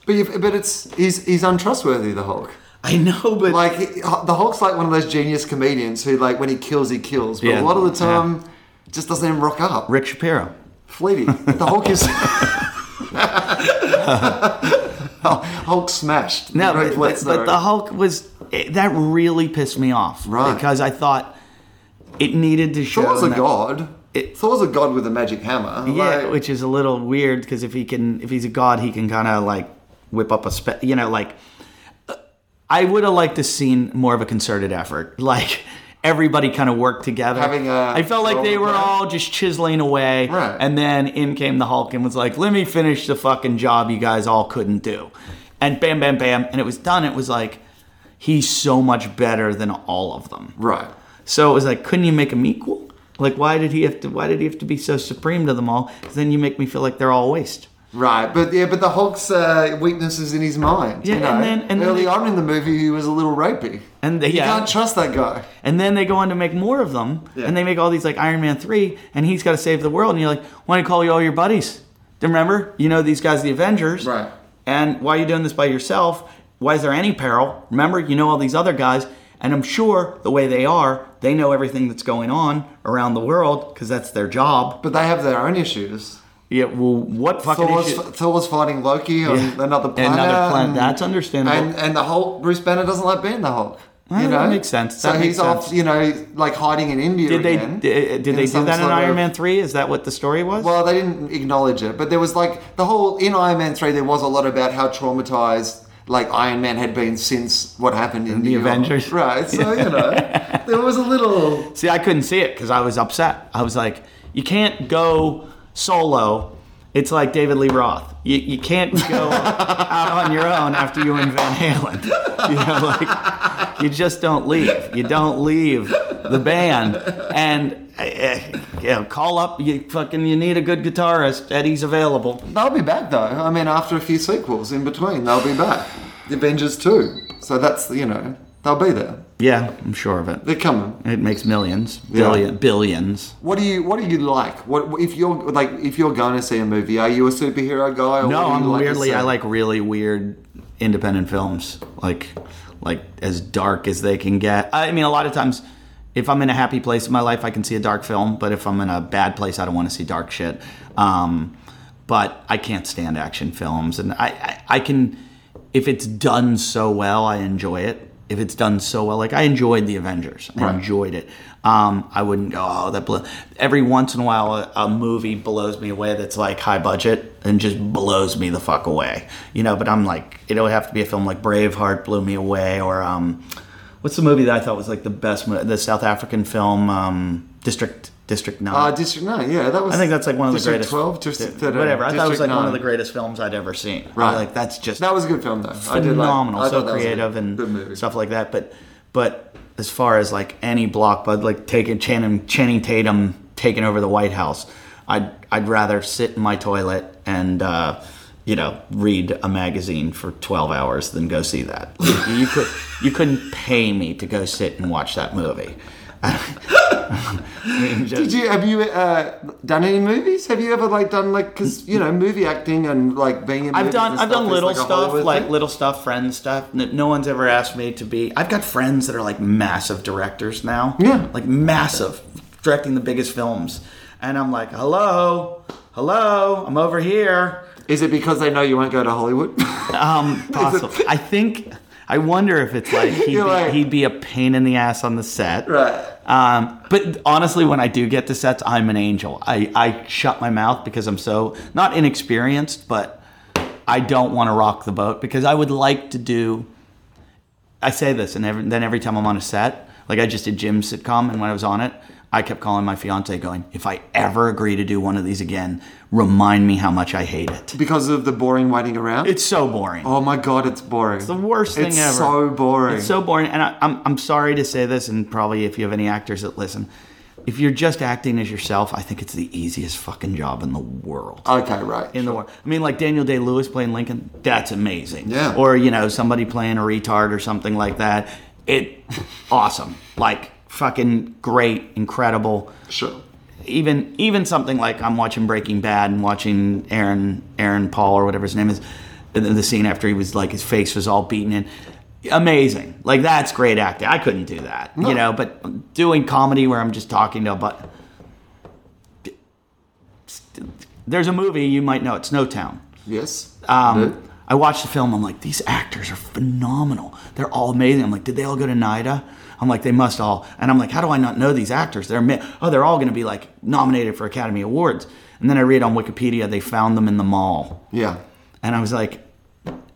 But but it's he's he's untrustworthy. The Hulk. I know, but Like he- the Hulk's like one of those genius comedians who like when he kills, he kills. But Yeah, a lot of the yeah. time, just doesn't even rock up. Rick Shapiro. Fleety. The Hulk is. Hulk smashed. No, but, but, but the Hulk was it, that really pissed me off, Right. Because I thought it needed to show. Thor's a that- god. It- Thor's a god with a magic hammer. Yeah, Like, which is a little weird because if he can, if he's a god, he can kind of like whip up a spe- you know, like uh, I would have liked to seen more of a concerted effort, like everybody kind of worked together. Having a I felt like they were play. all just chiseling away, Right. and then in came the Hulk and was like, "Let me finish the fucking job you guys all couldn't do," and bam, bam, bam, and it was done. It was like he's so much better than all of them. right. So it was like, couldn't you make him equal? Like, why did he have to? Why did he have to be so supreme to them all? then you make me feel like they're all waste. Right, but yeah, but the Hulk's uh, weakness is in his mind. Yeah, you know? and then- and then early they- on in the movie, he was a little rapey. And they, You yeah, can't trust that guy. and then they go on to make more of them, Yeah. and they make all these like Iron Man three, and he's got to save the world, and you're like, why don't you call you all your buddies? Remember? You know these guys, the Avengers, Right. And why are you doing this by yourself? Why is there any peril? Remember, you know all these other guys, and I'm sure the way they are, they know everything that's going on around the world because that's their job. But they have their own issues. Yeah, well, what fucking issue? Thor's fighting Loki on Yeah. another planet. Another planet. and- That's understandable. And, and the Hulk, Bruce Banner doesn't like being the Hulk. You know? that makes sense. So makes he's off, you know, like hiding in India Did they again. Uh, did, did they do that in Iron of- Man three? Is that what the story was? Well, they didn't acknowledge it, but there was like the whole in Iron Man three. There was a lot about how traumatized like Iron Man had been since what happened in The New York. Avengers? right? So you know, there was a little. See, I couldn't see it because I was upset. I was like, you can't go solo. It's like David Lee Roth. You, you can't go out on your own after you win Van Halen. You know, like you just don't leave. You don't leave the band. And uh, you know, call up. You fucking. You need a good guitarist. Eddie's available. They'll be back though. I mean, after a few sequels in between, they'll be back. The Avengers two. So that's you know they'll be there. Yeah, I'm sure of it. They're coming. It makes millions, billion, billions. What do you What do you like? What if you're like if you're going to see a movie? Are you a superhero guy? Or No, do you I'm like to weirdly. see? I like really weird independent films, like like as dark as they can get. I mean, a lot of times, if I'm in a happy place in my life, I can see a dark film. But if I'm in a bad place, I don't want to see dark shit. Um, but I can't stand action films, and I, I I can if it's done so well, I enjoy it. If it's done so well, like I enjoyed the Avengers, I Right. enjoyed it. Um, I wouldn't go, oh, that blow. Every once in a while, a, a movie blows me away that's like high budget and just blows me the fuck away, you know. But I'm like, it would have to be a film like Braveheart blew me away, or um, what's the movie that I thought was like the best, mo- the South African film, um, District District Nine. Uh, District Nine, yeah, that was. I think that's like one of the District greatest. Twelve, District uh, whatever. I thought it was like District one of the greatest films I'd ever seen. Right. Like that's just That was a good film though. I did like- phenomenal, I so thought that was a creative good- and good stuff like that. But but as far as like any blockbuster, like taking Channing, Channing Tatum taking over the White House, I'd I'd rather sit in my toilet and. Uh, you know, read a magazine for twelve hours than go see that. You could, you couldn't pay me to go sit and watch that movie. I mean, just- Did you have you uh, done any movies? Have you ever like done like because you know movie acting and like being in I've done I've done little like, stuff like thing? little stuff, friend stuff. N- No one's ever asked me to be. I've got friends that are like massive directors now. Yeah. like massive, directing the biggest films, and I'm like, hello, hello, I'm over here. Is it because they know you won't go to Hollywood? Um, possible. I think. I wonder if it's like he'd, be, like- he'd be a pain in the ass on the set. right. Um, but honestly, when I do get to sets, I'm an angel. I, I shut my mouth because I'm so not inexperienced, but I don't want to rock the boat because I would like to do. I say this, and every, then every time I'm on a set, like I just did Jim's sitcom, and when I was on it, I kept calling my fiance, going, "If I ever agree to do one of these again, remind me how much I hate it. Because of the boring waiting around. It's so boring." oh my god, it's boring. It's the worst thing It's ever. so boring. It's so boring. And I, I'm, I'm sorry to say this, and probably if you have any actors that listen, if you're just acting as yourself, I think it's the easiest fucking job in the world. okay, right. in the world. I mean, like Daniel Day Lewis playing Lincoln, that's amazing. Yeah. Or, you know, somebody playing a retard or something like that. It, awesome. Like, fucking great, incredible sure. Even even something like I'm watching Breaking Bad and watching Aaron Aaron Paul or whatever his name is, the, the scene after he was like his face was all beaten in. Amazing, like that's great acting. I couldn't do that, you know. But doing comedy where I'm just talking to a but. There's a movie you might know. It's Snowtown. Yes. Um, I watched the film. I'm like, these actors are phenomenal. They're all amazing. I'm like, did they all go to NIDA? I'm like, they must all. And I'm like, how do I not know these actors? They're oh, they're all going to be like nominated for Academy Awards. And then I read on Wikipedia they found them in the mall. yeah. And I was like,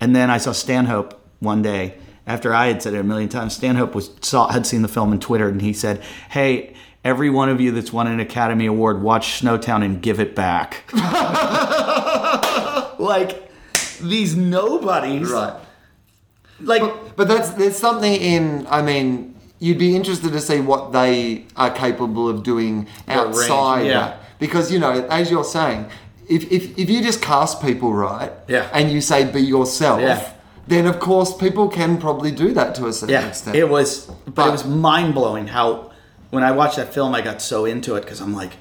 and then I saw Stanhope one day after I had said it a million times. Stanhope was saw had seen the film and Twitter, and he said, "Hey, every one of you that's won an Academy Award, watch Snowtown and give it back." like these nobodies, Right. like But that's there's something in. I mean, you'd be interested to see what they are capable of doing outside yeah. that, because you know, as you're saying, if if, if you just cast people right, Yeah. and you say be yourself, Yeah. then of course people can probably do that to a certain Yeah, extent. it was, but, But- it was mind blowing how when I watched that film, I got so into it because I'm like,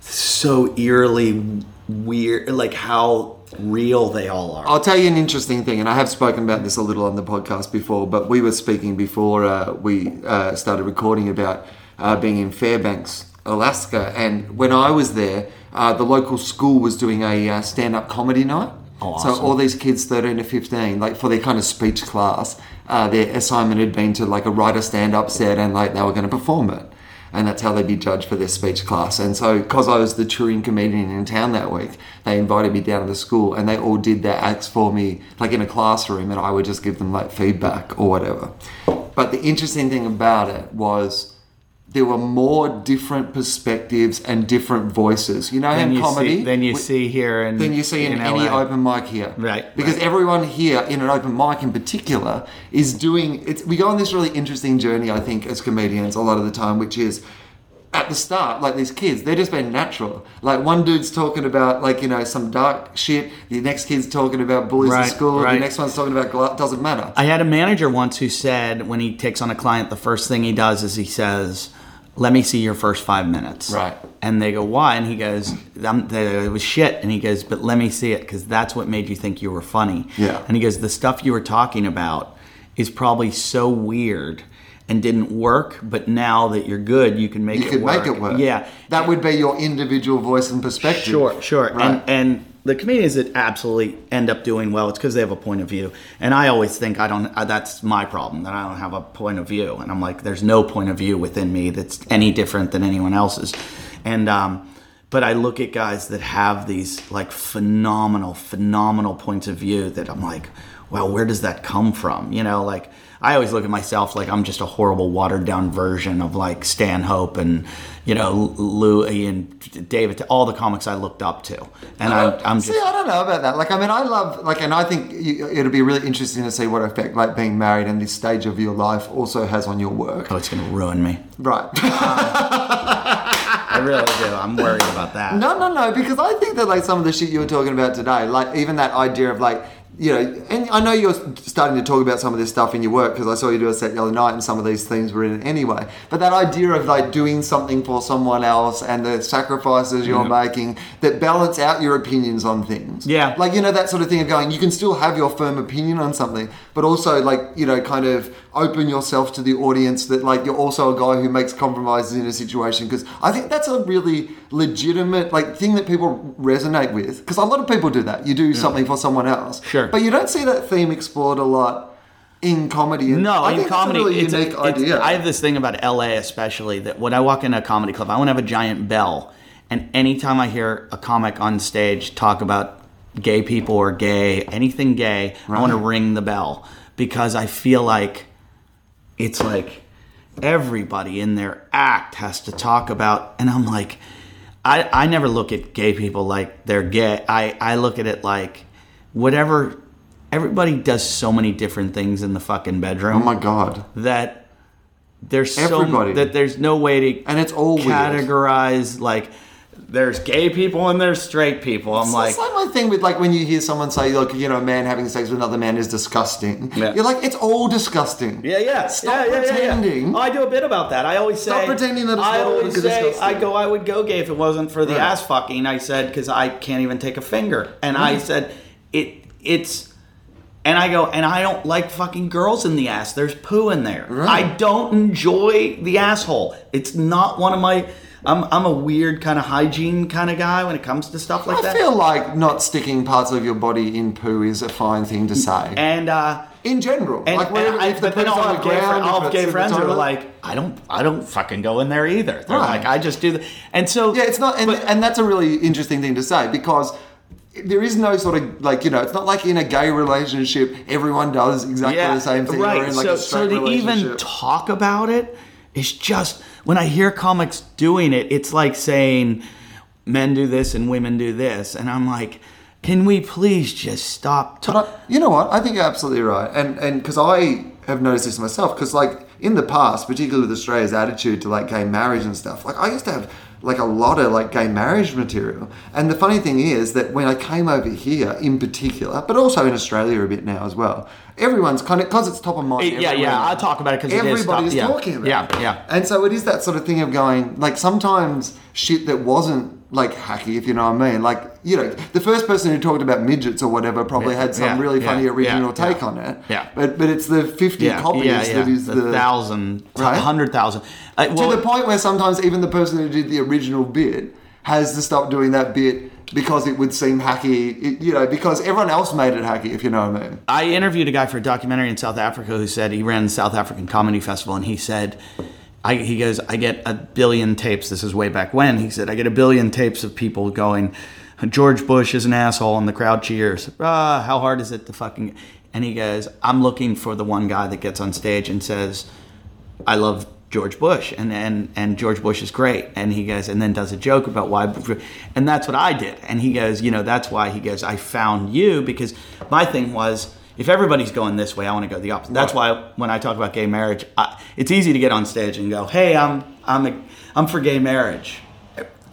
so eerily weird, like how real they all are. I'll tell you an interesting thing, and I have spoken about this a little on the podcast before, but we were speaking before uh, we uh, started recording about uh, being in Fairbanks Alaska, and when I was there, uh, the local school was doing a uh, stand-up comedy night. Oh, So all these kids, thirteen to fifteen, like for their kind of speech class, uh, their assignment had been to like a write a stand-up set, and like they were going to perform it, and that's how they'd be judged for their speech class. And so, because I was the touring comedian in town that week, they invited me down to the school, and they all did their acts for me, like in a classroom, and I would just give them like feedback or whatever. But the interesting thing about it was there were more different perspectives and different voices. You know, Than in you comedy, see, than you we- see here in than you see in, any LA. open mic here. Right, Because right. everyone here in an open mic in particular is doing it's we go on this really interesting journey, I think, as comedians a lot of the time, which is at the start, like these kids, they're just being natural. Like one dude's talking about like, you know, some dark shit, the next kid's talking about bullies Right, at school, right. the next one's talking about gla- doesn't matter. I had a manager once who said when he takes on a client, the first thing he does is he says, "Let me see your first five minutes." Right. And they go, "Why?" And he goes, I'm, the, "It was shit." And he goes, "But let me see it because that's what made you think you were funny." Yeah. And he goes, "The stuff you were talking about is probably so weird." And didn't work, but now that you're good, you can make you it could work. make it work. Yeah, That would be your individual voice and perspective. Sure, sure. Right. And and the comedians that absolutely end up doing well, it's because they have a point of view. And I always think I don't. That's my problem that I don't have a point of view. And I'm like, there's no point of view within me that's any different than anyone else's. And um, but I look at guys that have these like phenomenal, phenomenal points of view that I'm like, well, where does that come from? You know, like. I always look at myself like I'm just a horrible watered down version of like Stanhope and you know Louis and David, all the comics I looked up to, and I'm, I'm see, I don't know about that. Like, I mean, I love like, and I think it'll be really interesting to see what effect like being married and this stage of your life also has on your work. oh, it's gonna ruin me. Right. Um, I really do. I'm worried about that. no, no, no, because I think that like some of the shit you were talking about today, like even that idea of like. You know, and I know you're starting to talk about some of this stuff in your work because I saw you do a set the other night, and some of these things were in it anyway. But that idea of like doing something for someone else and the sacrifices you're making that balance out your opinions on things. Yeah. Like, you know, that sort of thing of going, you can still have your firm opinion on something, but also, like, you know, kind of open yourself to the audience that, like, you're also a guy who makes compromises in a situation. Because I think that's a really legitimate, like, thing that people resonate with. Because a lot of people do that. You do something for someone else. Sure. But you don't see that theme explored a lot in comedy. And No, I in think comedy, really it's, unique it's- idea. I have this thing about LA, especially that when I walk in a comedy club, I want to have a giant bell, and anytime I hear a comic on stage talk about gay people or gay, anything gay, I want to ring the bell because I feel like it's like everybody in their act has to talk about, and I'm like, I, I never look at gay people like they're gay. I, I look at it like whatever. Everybody does so many different things in the fucking bedroom oh my God. that there's so that there's no way to And it's all weird. like there's gay people and there's straight people. I'm It's like it's like my thing with like when you hear someone say, look, you know, a man having sex with another man is disgusting. Yeah. You're like, it's all disgusting. yeah, yeah. Stop yeah, yeah, yeah, yeah. pretending. I do a bit about that. I always say Stop pretending that it's I all always say disgusting. I go I would go gay if it wasn't for the Right. ass fucking. I said because I can't even take a finger, and I mm. said it it's. And I go, and I don't like fucking girls in the ass. There's poo in there. Right. I don't enjoy the asshole. It's not one of my. I'm, I'm a weird kind of hygiene kind of guy when it comes to stuff like I that. I feel like not sticking parts of your body in poo is a fine thing to say. and uh, in general, and, like and wherever, I, if the but then I'll have the gay, ground, fri- I'll have gay friends who are like, I don't I don't fucking go in there either. They're Right. like, I just do the and so yeah, it's not, and, but- and that's a really interesting thing to say because there is no sort of like you know, it's not like in a gay relationship everyone does exactly the same thing. Right. Or in like so, so to even talk about it is just when I hear comics doing it, it's like saying men do this and women do this, and I'm like, can we please just stop? Talking? I, you know what? I think you're absolutely right, and and because I have noticed this myself, because like in the past, particularly with Australia's attitude to like gay marriage and stuff, like I used to have like a lot of like gay marriage material, and the funny thing is that when I came over here, in particular, but also in Australia a bit now as well, everyone's kind of because it's top of mind. Yeah, yeah, I'll talk about it 'cause it is everybody's top- yeah. talking about Yeah, it. Yeah, yeah. And so it is that sort of thing of going like sometimes shit that wasn't like hacky, if you know what I mean, like you know, the first person who talked about midgets or whatever probably had some Yeah, really yeah, funny original yeah, take on it. Yeah. But but it's the fifty copies that is the, the thousand, Right. hundred thousand. Uh, to the point where sometimes even the person who did the original bit has to stop doing that bit because it would seem hacky, it- you know, because everyone else made it hacky, if you know what I mean. I interviewed a guy for a documentary in South Africa who said he ran the South African Comedy Festival, and he said, I, he goes, I get a billion tapes. This is way back when. He said, I get a billion tapes of people going, George Bush is an asshole, and the crowd cheers. Ah, how hard is it to fucking. And he goes, I'm looking for the one guy that gets on stage and says, I love George Bush and, and and George Bush is great and he goes and then does a joke about why and that's what I did and he goes you know that's why he goes I found you because my thing was if everybody's going this way I want to go the opposite that's why when I talk about gay marriage I, it's easy to get on stage and go hey I'm I'm a, I'm for gay marriage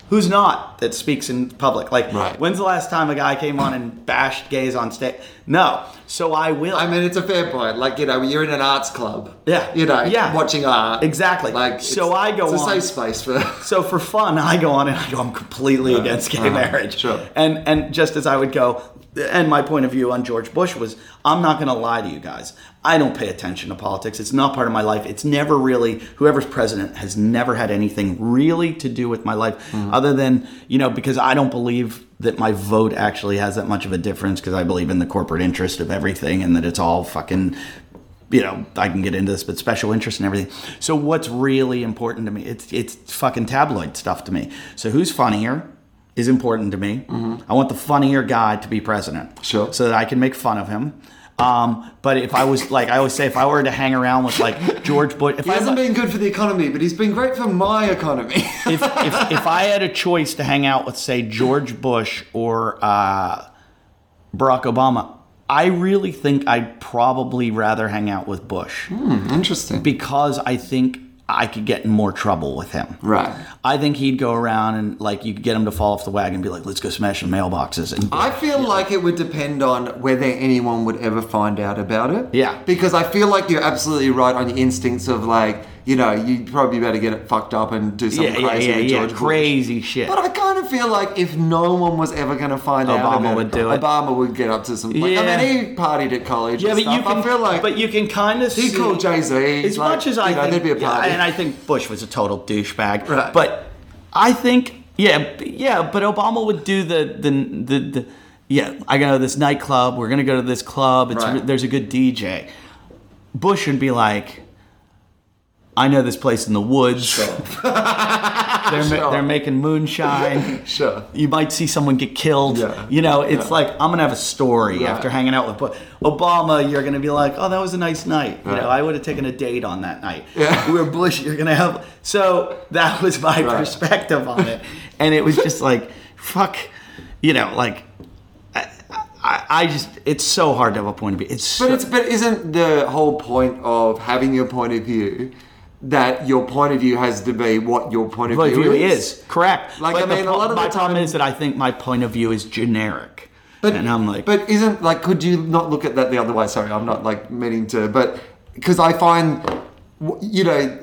who's not that speaks in public like Right. when's the last time a guy came on and bashed gays on stage no so I will I mean, it's a fair point. Like, you know, you're in an arts club. Yeah. You know, Yeah. watching art. Exactly. Like, So I go It's a on- safe space for. So for fun, I go on and I go, I'm completely against gay uh-huh, marriage. sure. And and just as I would go, and my point of view on George Bush was, I'm not going to lie to you guys. I don't pay attention to politics. It's not part of my life. It's never really whoever's president has never had anything really to do with my life, Mm-hmm. other than you know because I don't believe that my vote actually has that much of a difference because I believe in the corporate interest of everything and that it's all fucking you know, I can get into this, but special interest and everything. So what's really important to me? It's it's fucking tabloid stuff to me. So who's funnier is important to me. I want the funnier guy to be president, Mm-hmm. Sure. so that I can make fun of him. Um, but if I was like, I always say, if I were to hang around with like George Bush, if He I hasn't been good for the economy, but he's been great for my economy. if, if, if I had a choice to hang out with, say, George Bush or uh, Barack Obama, I really think I'd probably rather hang out with Bush Interesting. because I think I could get in more trouble with him. Right. I think he'd go around and like you could get him to fall off the wagon and be like, "Let's go smash some mailboxes." And I feel like it would depend on whether anyone would ever find out about it. Yeah. Because I feel like you're absolutely right on your instincts of like, you know, you'd probably better get it fucked up and do something yeah, yeah, crazy yeah, yeah, George Bush. crazy shit. But I kind of feel like if no one was ever going to find out Obama would do it. Obama would get up to some. Like, Yeah. I mean, he partied at college. yeah, but you can. I feel like but you can kind of he see, called Jay Z. as much as I you know, think, there'd be a yeah, party. and I think Bush was a total douchebag. Right. But I think, yeah, yeah, but Obama would do the the the. the yeah, I go to this nightclub. We're gonna go to this club. It's Right. there's a good DJ. Bush would be like, I know this place in the woods. they're ma- they're making moonshine. Sure. You might see someone get killed. Yeah. You know, it's like I'm gonna have a story Right. after hanging out with Obama. You're gonna be like, oh, that was a nice night. You Right. know, I would have taken a date on that night. Yeah. Where Bush, you're gonna have. So that was my Right. perspective on it, and it was just like, fuck, you know, like. I, I, I just, it's so hard to have a point of view. It's so, But it's but isn't the whole point of having your point of view that your point of view has to be what your point of view really is? is correct. Like, But I mean, a lot of my problem time- is that I think my point of view is generic, But and I'm like, but isn't like could you not look at that the other way? Sorry, I'm not like meaning to, but because I find you know.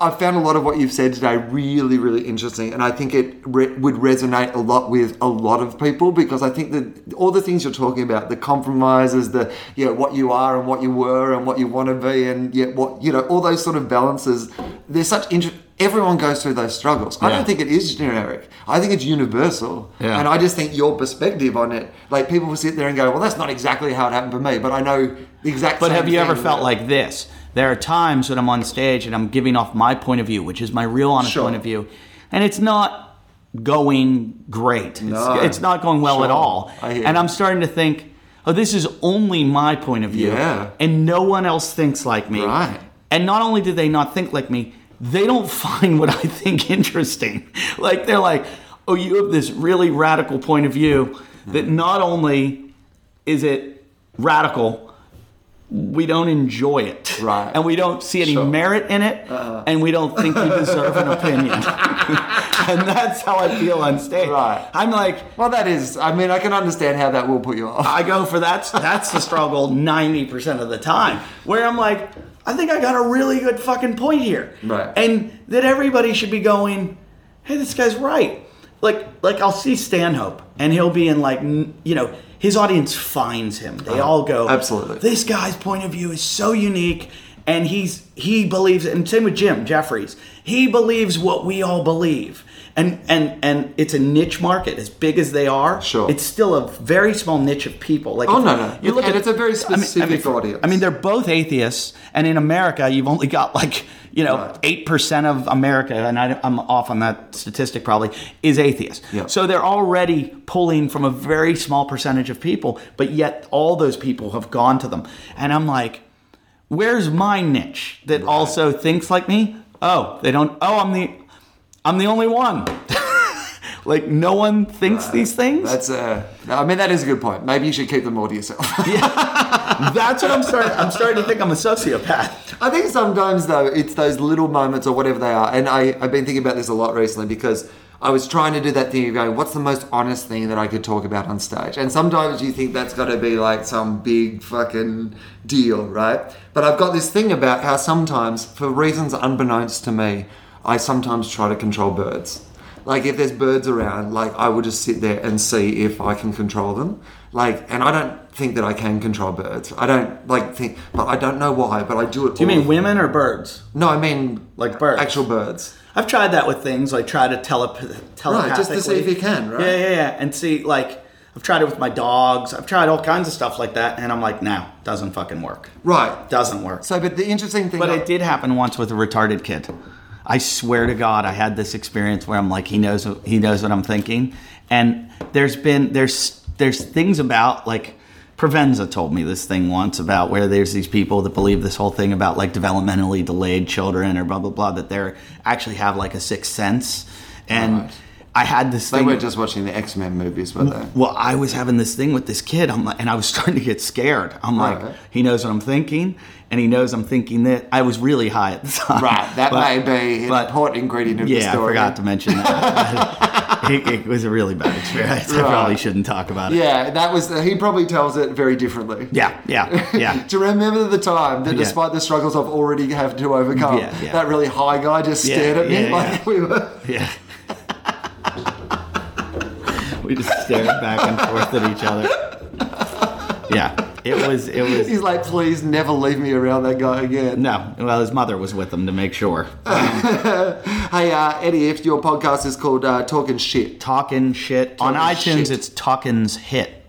I found a lot of what you've said today really, really interesting, and I think it re- would resonate a lot with a lot of people because I think that all the things you're talking about, the compromises, the you know what you are and what you were and what you want to be, and yet what you know, all those sort of balances. There's such interest. Everyone goes through those struggles. I Yeah. don't think it is generic. I think it's universal, Yeah. and I just think your perspective on it, like people will sit there and go, "Well, that's not exactly how it happened for me," but I know the exact. But have you ever felt like this? There are times when I'm on stage and I'm giving off my point of view, which is my real honest Sure. point of view, and it's not going great. No. It's, it's not going well at all. And. I'm starting to think, oh, this is only my point of view, Yeah. and no one else thinks like me. Right. And not only do they not think like me, they don't find what I think interesting. Like they're like, oh, you have this really radical point of view that not only is it radical, we don't enjoy it. Right. And we don't see any Sure. Uh-huh. merit in it. And we don't think you deserve an opinion. and that's how I feel on stage. Right. I'm like, Well, that is. I mean, I can understand how that will put you off. I go for that's that's the struggle 90% of the time. Where I'm like, I think I got a really good fucking point here. Right. And that everybody should be going, hey, this guy's right. like like I'll see Stanhope and he'll be in like you know his audience finds him. They uh-huh. all go absolutely. This guy's point of view is so unique, and he's he believes. And same with Jim Jeffries. He believes what we all believe. And, and and it's a niche market as big as they are. Sure. it's still a very small niche of people. Like Oh, no, no. you look And at it's a very I mean- I mean, specific audience. I mean, they're both atheists, and in America, you've only got like you know Right. eight percent of America, and I, I'm off on that statistic probably is atheist. Yeah. So they're already pulling from a very small percentage of people, but yet all those people have gone to them, and I'm like, where's my niche that also thinks like me? Oh, they don't. Oh, I'm the, I'm the only one. like no one thinks these things. That's uh, I mean that is a good point. Maybe you should keep them all to yourself. Yeah, that's what I'm starting. I'm starting to think I'm a sociopath. I think sometimes though it's those little moments or whatever they are, and I I've been thinking about this a lot recently because I was trying to do that thing of going, what's the most honest thing that I could talk about on stage? And sometimes you think that's got to be like some big fucking deal, right? But I've got this thing about how sometimes, for reasons unbeknownst to me, I sometimes try to control birds. Like if there's birds around, like I will just sit there and see if I can control them. Like, and I don't think that I can control birds. I don't like think, but I don't know why. But I do it. Do you mean women or birds? No, I mean Like birds? actual birds. I've tried that with things like try to telep- telepathically. Right, just to see if you can, right? Yeah, yeah, yeah, and see like I've tried it with my dogs. I've tried all kinds of stuff like that, and I'm like, no, doesn't fucking work. Right. Doesn't work. So, but the interesting thing. But it did happen once with a retarded kid. I swear to God, I had this experience where I'm like, he knows what, he knows what I'm thinking, and there's been there's there's things about like Provenza told me this thing once about where there's these people that believe this whole thing about like developmentally delayed children or blah blah blah that they're actually have like a sixth sense, and Right. I had this They thing. weren't just watching the X Men movies, were they? Well, I was having this thing with this kid, I'm like, and I was starting to get scared. I'm like, Right. he knows what I'm thinking, and he knows I'm thinking that. I was really high at the time. Right. That But- may be an but- important ingredient of the story. Yeah, I forgot to mention that. it, it was a really bad experience. I probably shouldn't talk about it. Yeah, that was. He probably tells it very differently. Yeah, yeah, yeah. You remember the time that, Yeah. despite the struggles I've already have to overcome, Yeah, yeah. that really high guy just Yeah, stared at me yeah, like yeah. we were. yeah. we just stared back and forth at each other. Yeah, it was. It was. He's like, please never leave me around that guy again. No, well, his mother was with him to make sure. Hey, uh, Eddie, if your podcast is called uh, Talking Shit, Talking shit on Talking iTunes. shit. It's Talkins Hit.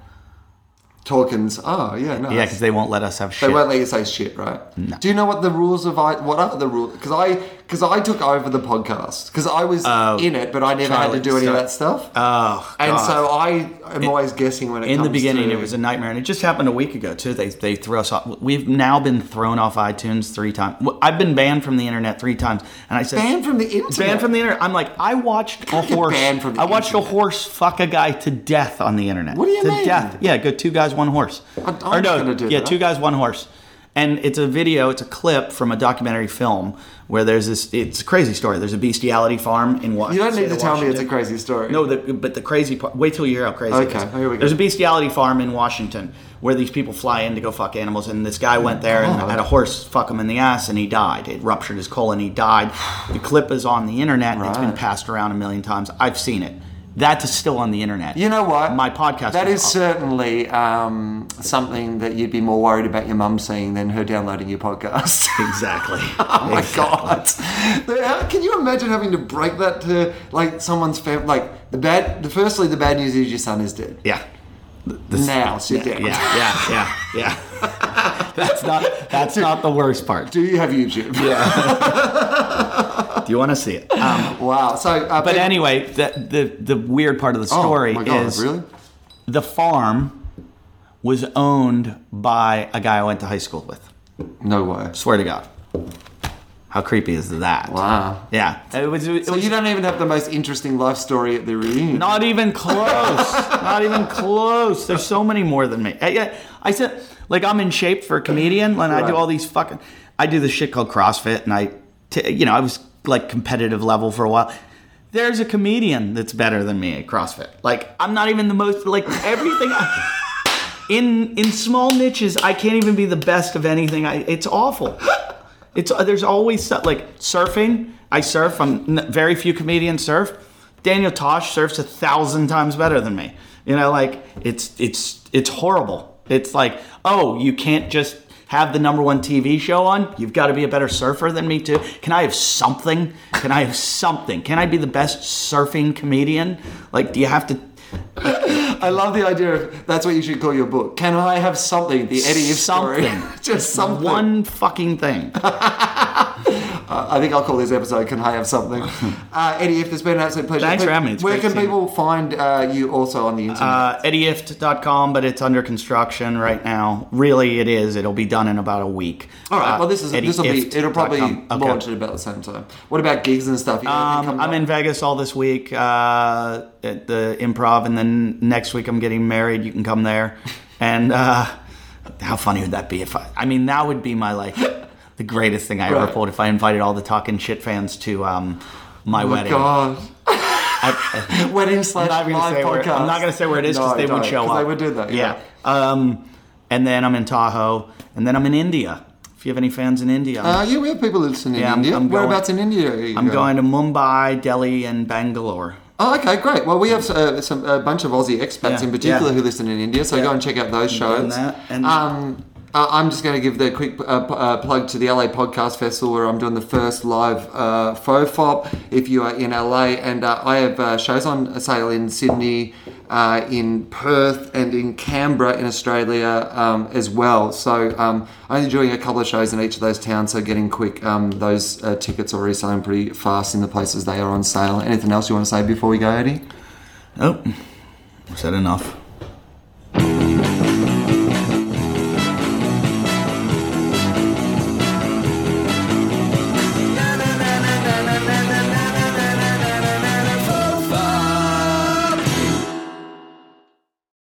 Talkins. Oh, yeah, nice. Yeah, because they won't let us have They won't let you say shit, right? Do you know what the rules of I? What are the rules? Because I because I took over the podcast because I was oh, in it, but I never had to do any of that stuff. Oh, and so I am always guessing when it comes in the beginning, to, it was a nightmare, and it just happened a week ago too. They they threw us off. We've now been thrown off iTunes three times. I've been banned from the internet three times, and I said banned from the internet. Banned from the internet. I'm like, I watched a horse. banned from the I watched a horse fuck a guy to death on the internet. What do you to mean? death. Yeah, go two guys, one horse. I'm or no, gonna do yeah, that. two guys, one horse. And it's a video, it's a clip from a documentary film where there's this. It's a crazy story. There's a bestiality farm in Washington. You don't need to tell me it's a crazy story. No, the, but the crazy part. Wait till you hear how crazy. it Okay, here we go. There's a bestiality farm in Washington where these people fly in to go fuck animals, and this guy went there and had a horse fuck him in the ass, and he died. It ruptured his colon. He died. The clip is on the internet. It's been passed around a million times. I've seen it. That's still on the internet. You know what? My podcast. That is is certainly um, something that you'd be more worried about your mum seeing than her downloading your podcast. exactly. Oh my god! Can you imagine having to break that to like someone's family? Like the bad. The firstly, the bad news is your son is dead. Yeah. Now sit Yeah, down. yeah, yeah, yeah, yeah. that's not. That's not the worst part. Do you have YouTube? Yeah. Do you want to see it? Um, Wow. So, uh, but people- anyway, the, the the weird part of the story oh my god, is really? the farm was owned by a guy I went to high school with. No way. Swear to God. How creepy is that? Wow. Yeah. It was, it So was you don't even have the most interesting life story at the reunion. not even close. not even close. There's so many more than me. I, I- I said, like, I'm in shape for a comedian, and I do all these fucking. I do this shit called CrossFit, and I, t- you know, I was like competitive level for a while. There's a comedian that's better than me at CrossFit. Like, I'm not even the most, like, everything. in in small niches, I can't even be the best of anything. I, it's awful. It's uh, there's always like surfing. I surf. I'm very few comedians surf. Daniel Tosh surfs a thousand times better than me. You know, like it's it's it's horrible. It's like, oh, you can't just have the number one TV show on. You've got to be a better surfer than me too. Can I have something? Can I have something? Can I be the best surfing comedian? Like, do you have to? I love the idea of that's what you should call your book. Can I have something? The Eddie Ifft story. Something. Just something. One fucking thing. I think I'll call this episode "Can I Have Something?" Uh, Eddie, if there's been an absolute pleasure. Thanks for having me. It's Where can people find uh, you also on the internet? Uh, EddieIfft.com, but it's under construction right now. Really, it is. It'll be done in about a week. All right. Uh, well, this is this will be. It'll probably Okay. launch at about the same time. What about gigs and stuff? You got anything Um, I'm up? in Vegas all this week uh, at the Improv, and then next week I'm getting married. You can come there. And uh, how funny would that be if I? I mean, that would be my like the greatest thing I ever pulled if I invited all the talking shit fans to um, my Oh my wedding. God. I- Wedding slash I'm live say where. I'm not gonna say where it is because No, they would show up. They would do that. Yeah. Um, and then I'm in Tahoe, and then I'm in India. If you have any fans in India, Uh, yeah, we have people listening in Yeah, I'm- India. I'm going- Whereabouts in India? Are you I'm going to Mumbai, Delhi, and Bangalore. Oh, okay, great. Well, we have uh, some a bunch of Aussie expats Yeah, in particular yeah. who listen in India, so Yeah. go and check out those shows. that, and- um, uh, I'm just going to give the quick uh, uh, plug to the LA Podcast Festival where I'm doing the first live uh, FOFOP if you are in LA. And uh, I have uh, shows on sale in Sydney, uh, in Perth, and in Canberra in Australia um, as well. So um, I'm only doing a couple of shows in each of those towns, so getting quick. Um, those tickets are already selling pretty fast in the places they are on sale. Anything else you want to say before we go, Eddie? Nope. Oh, said enough.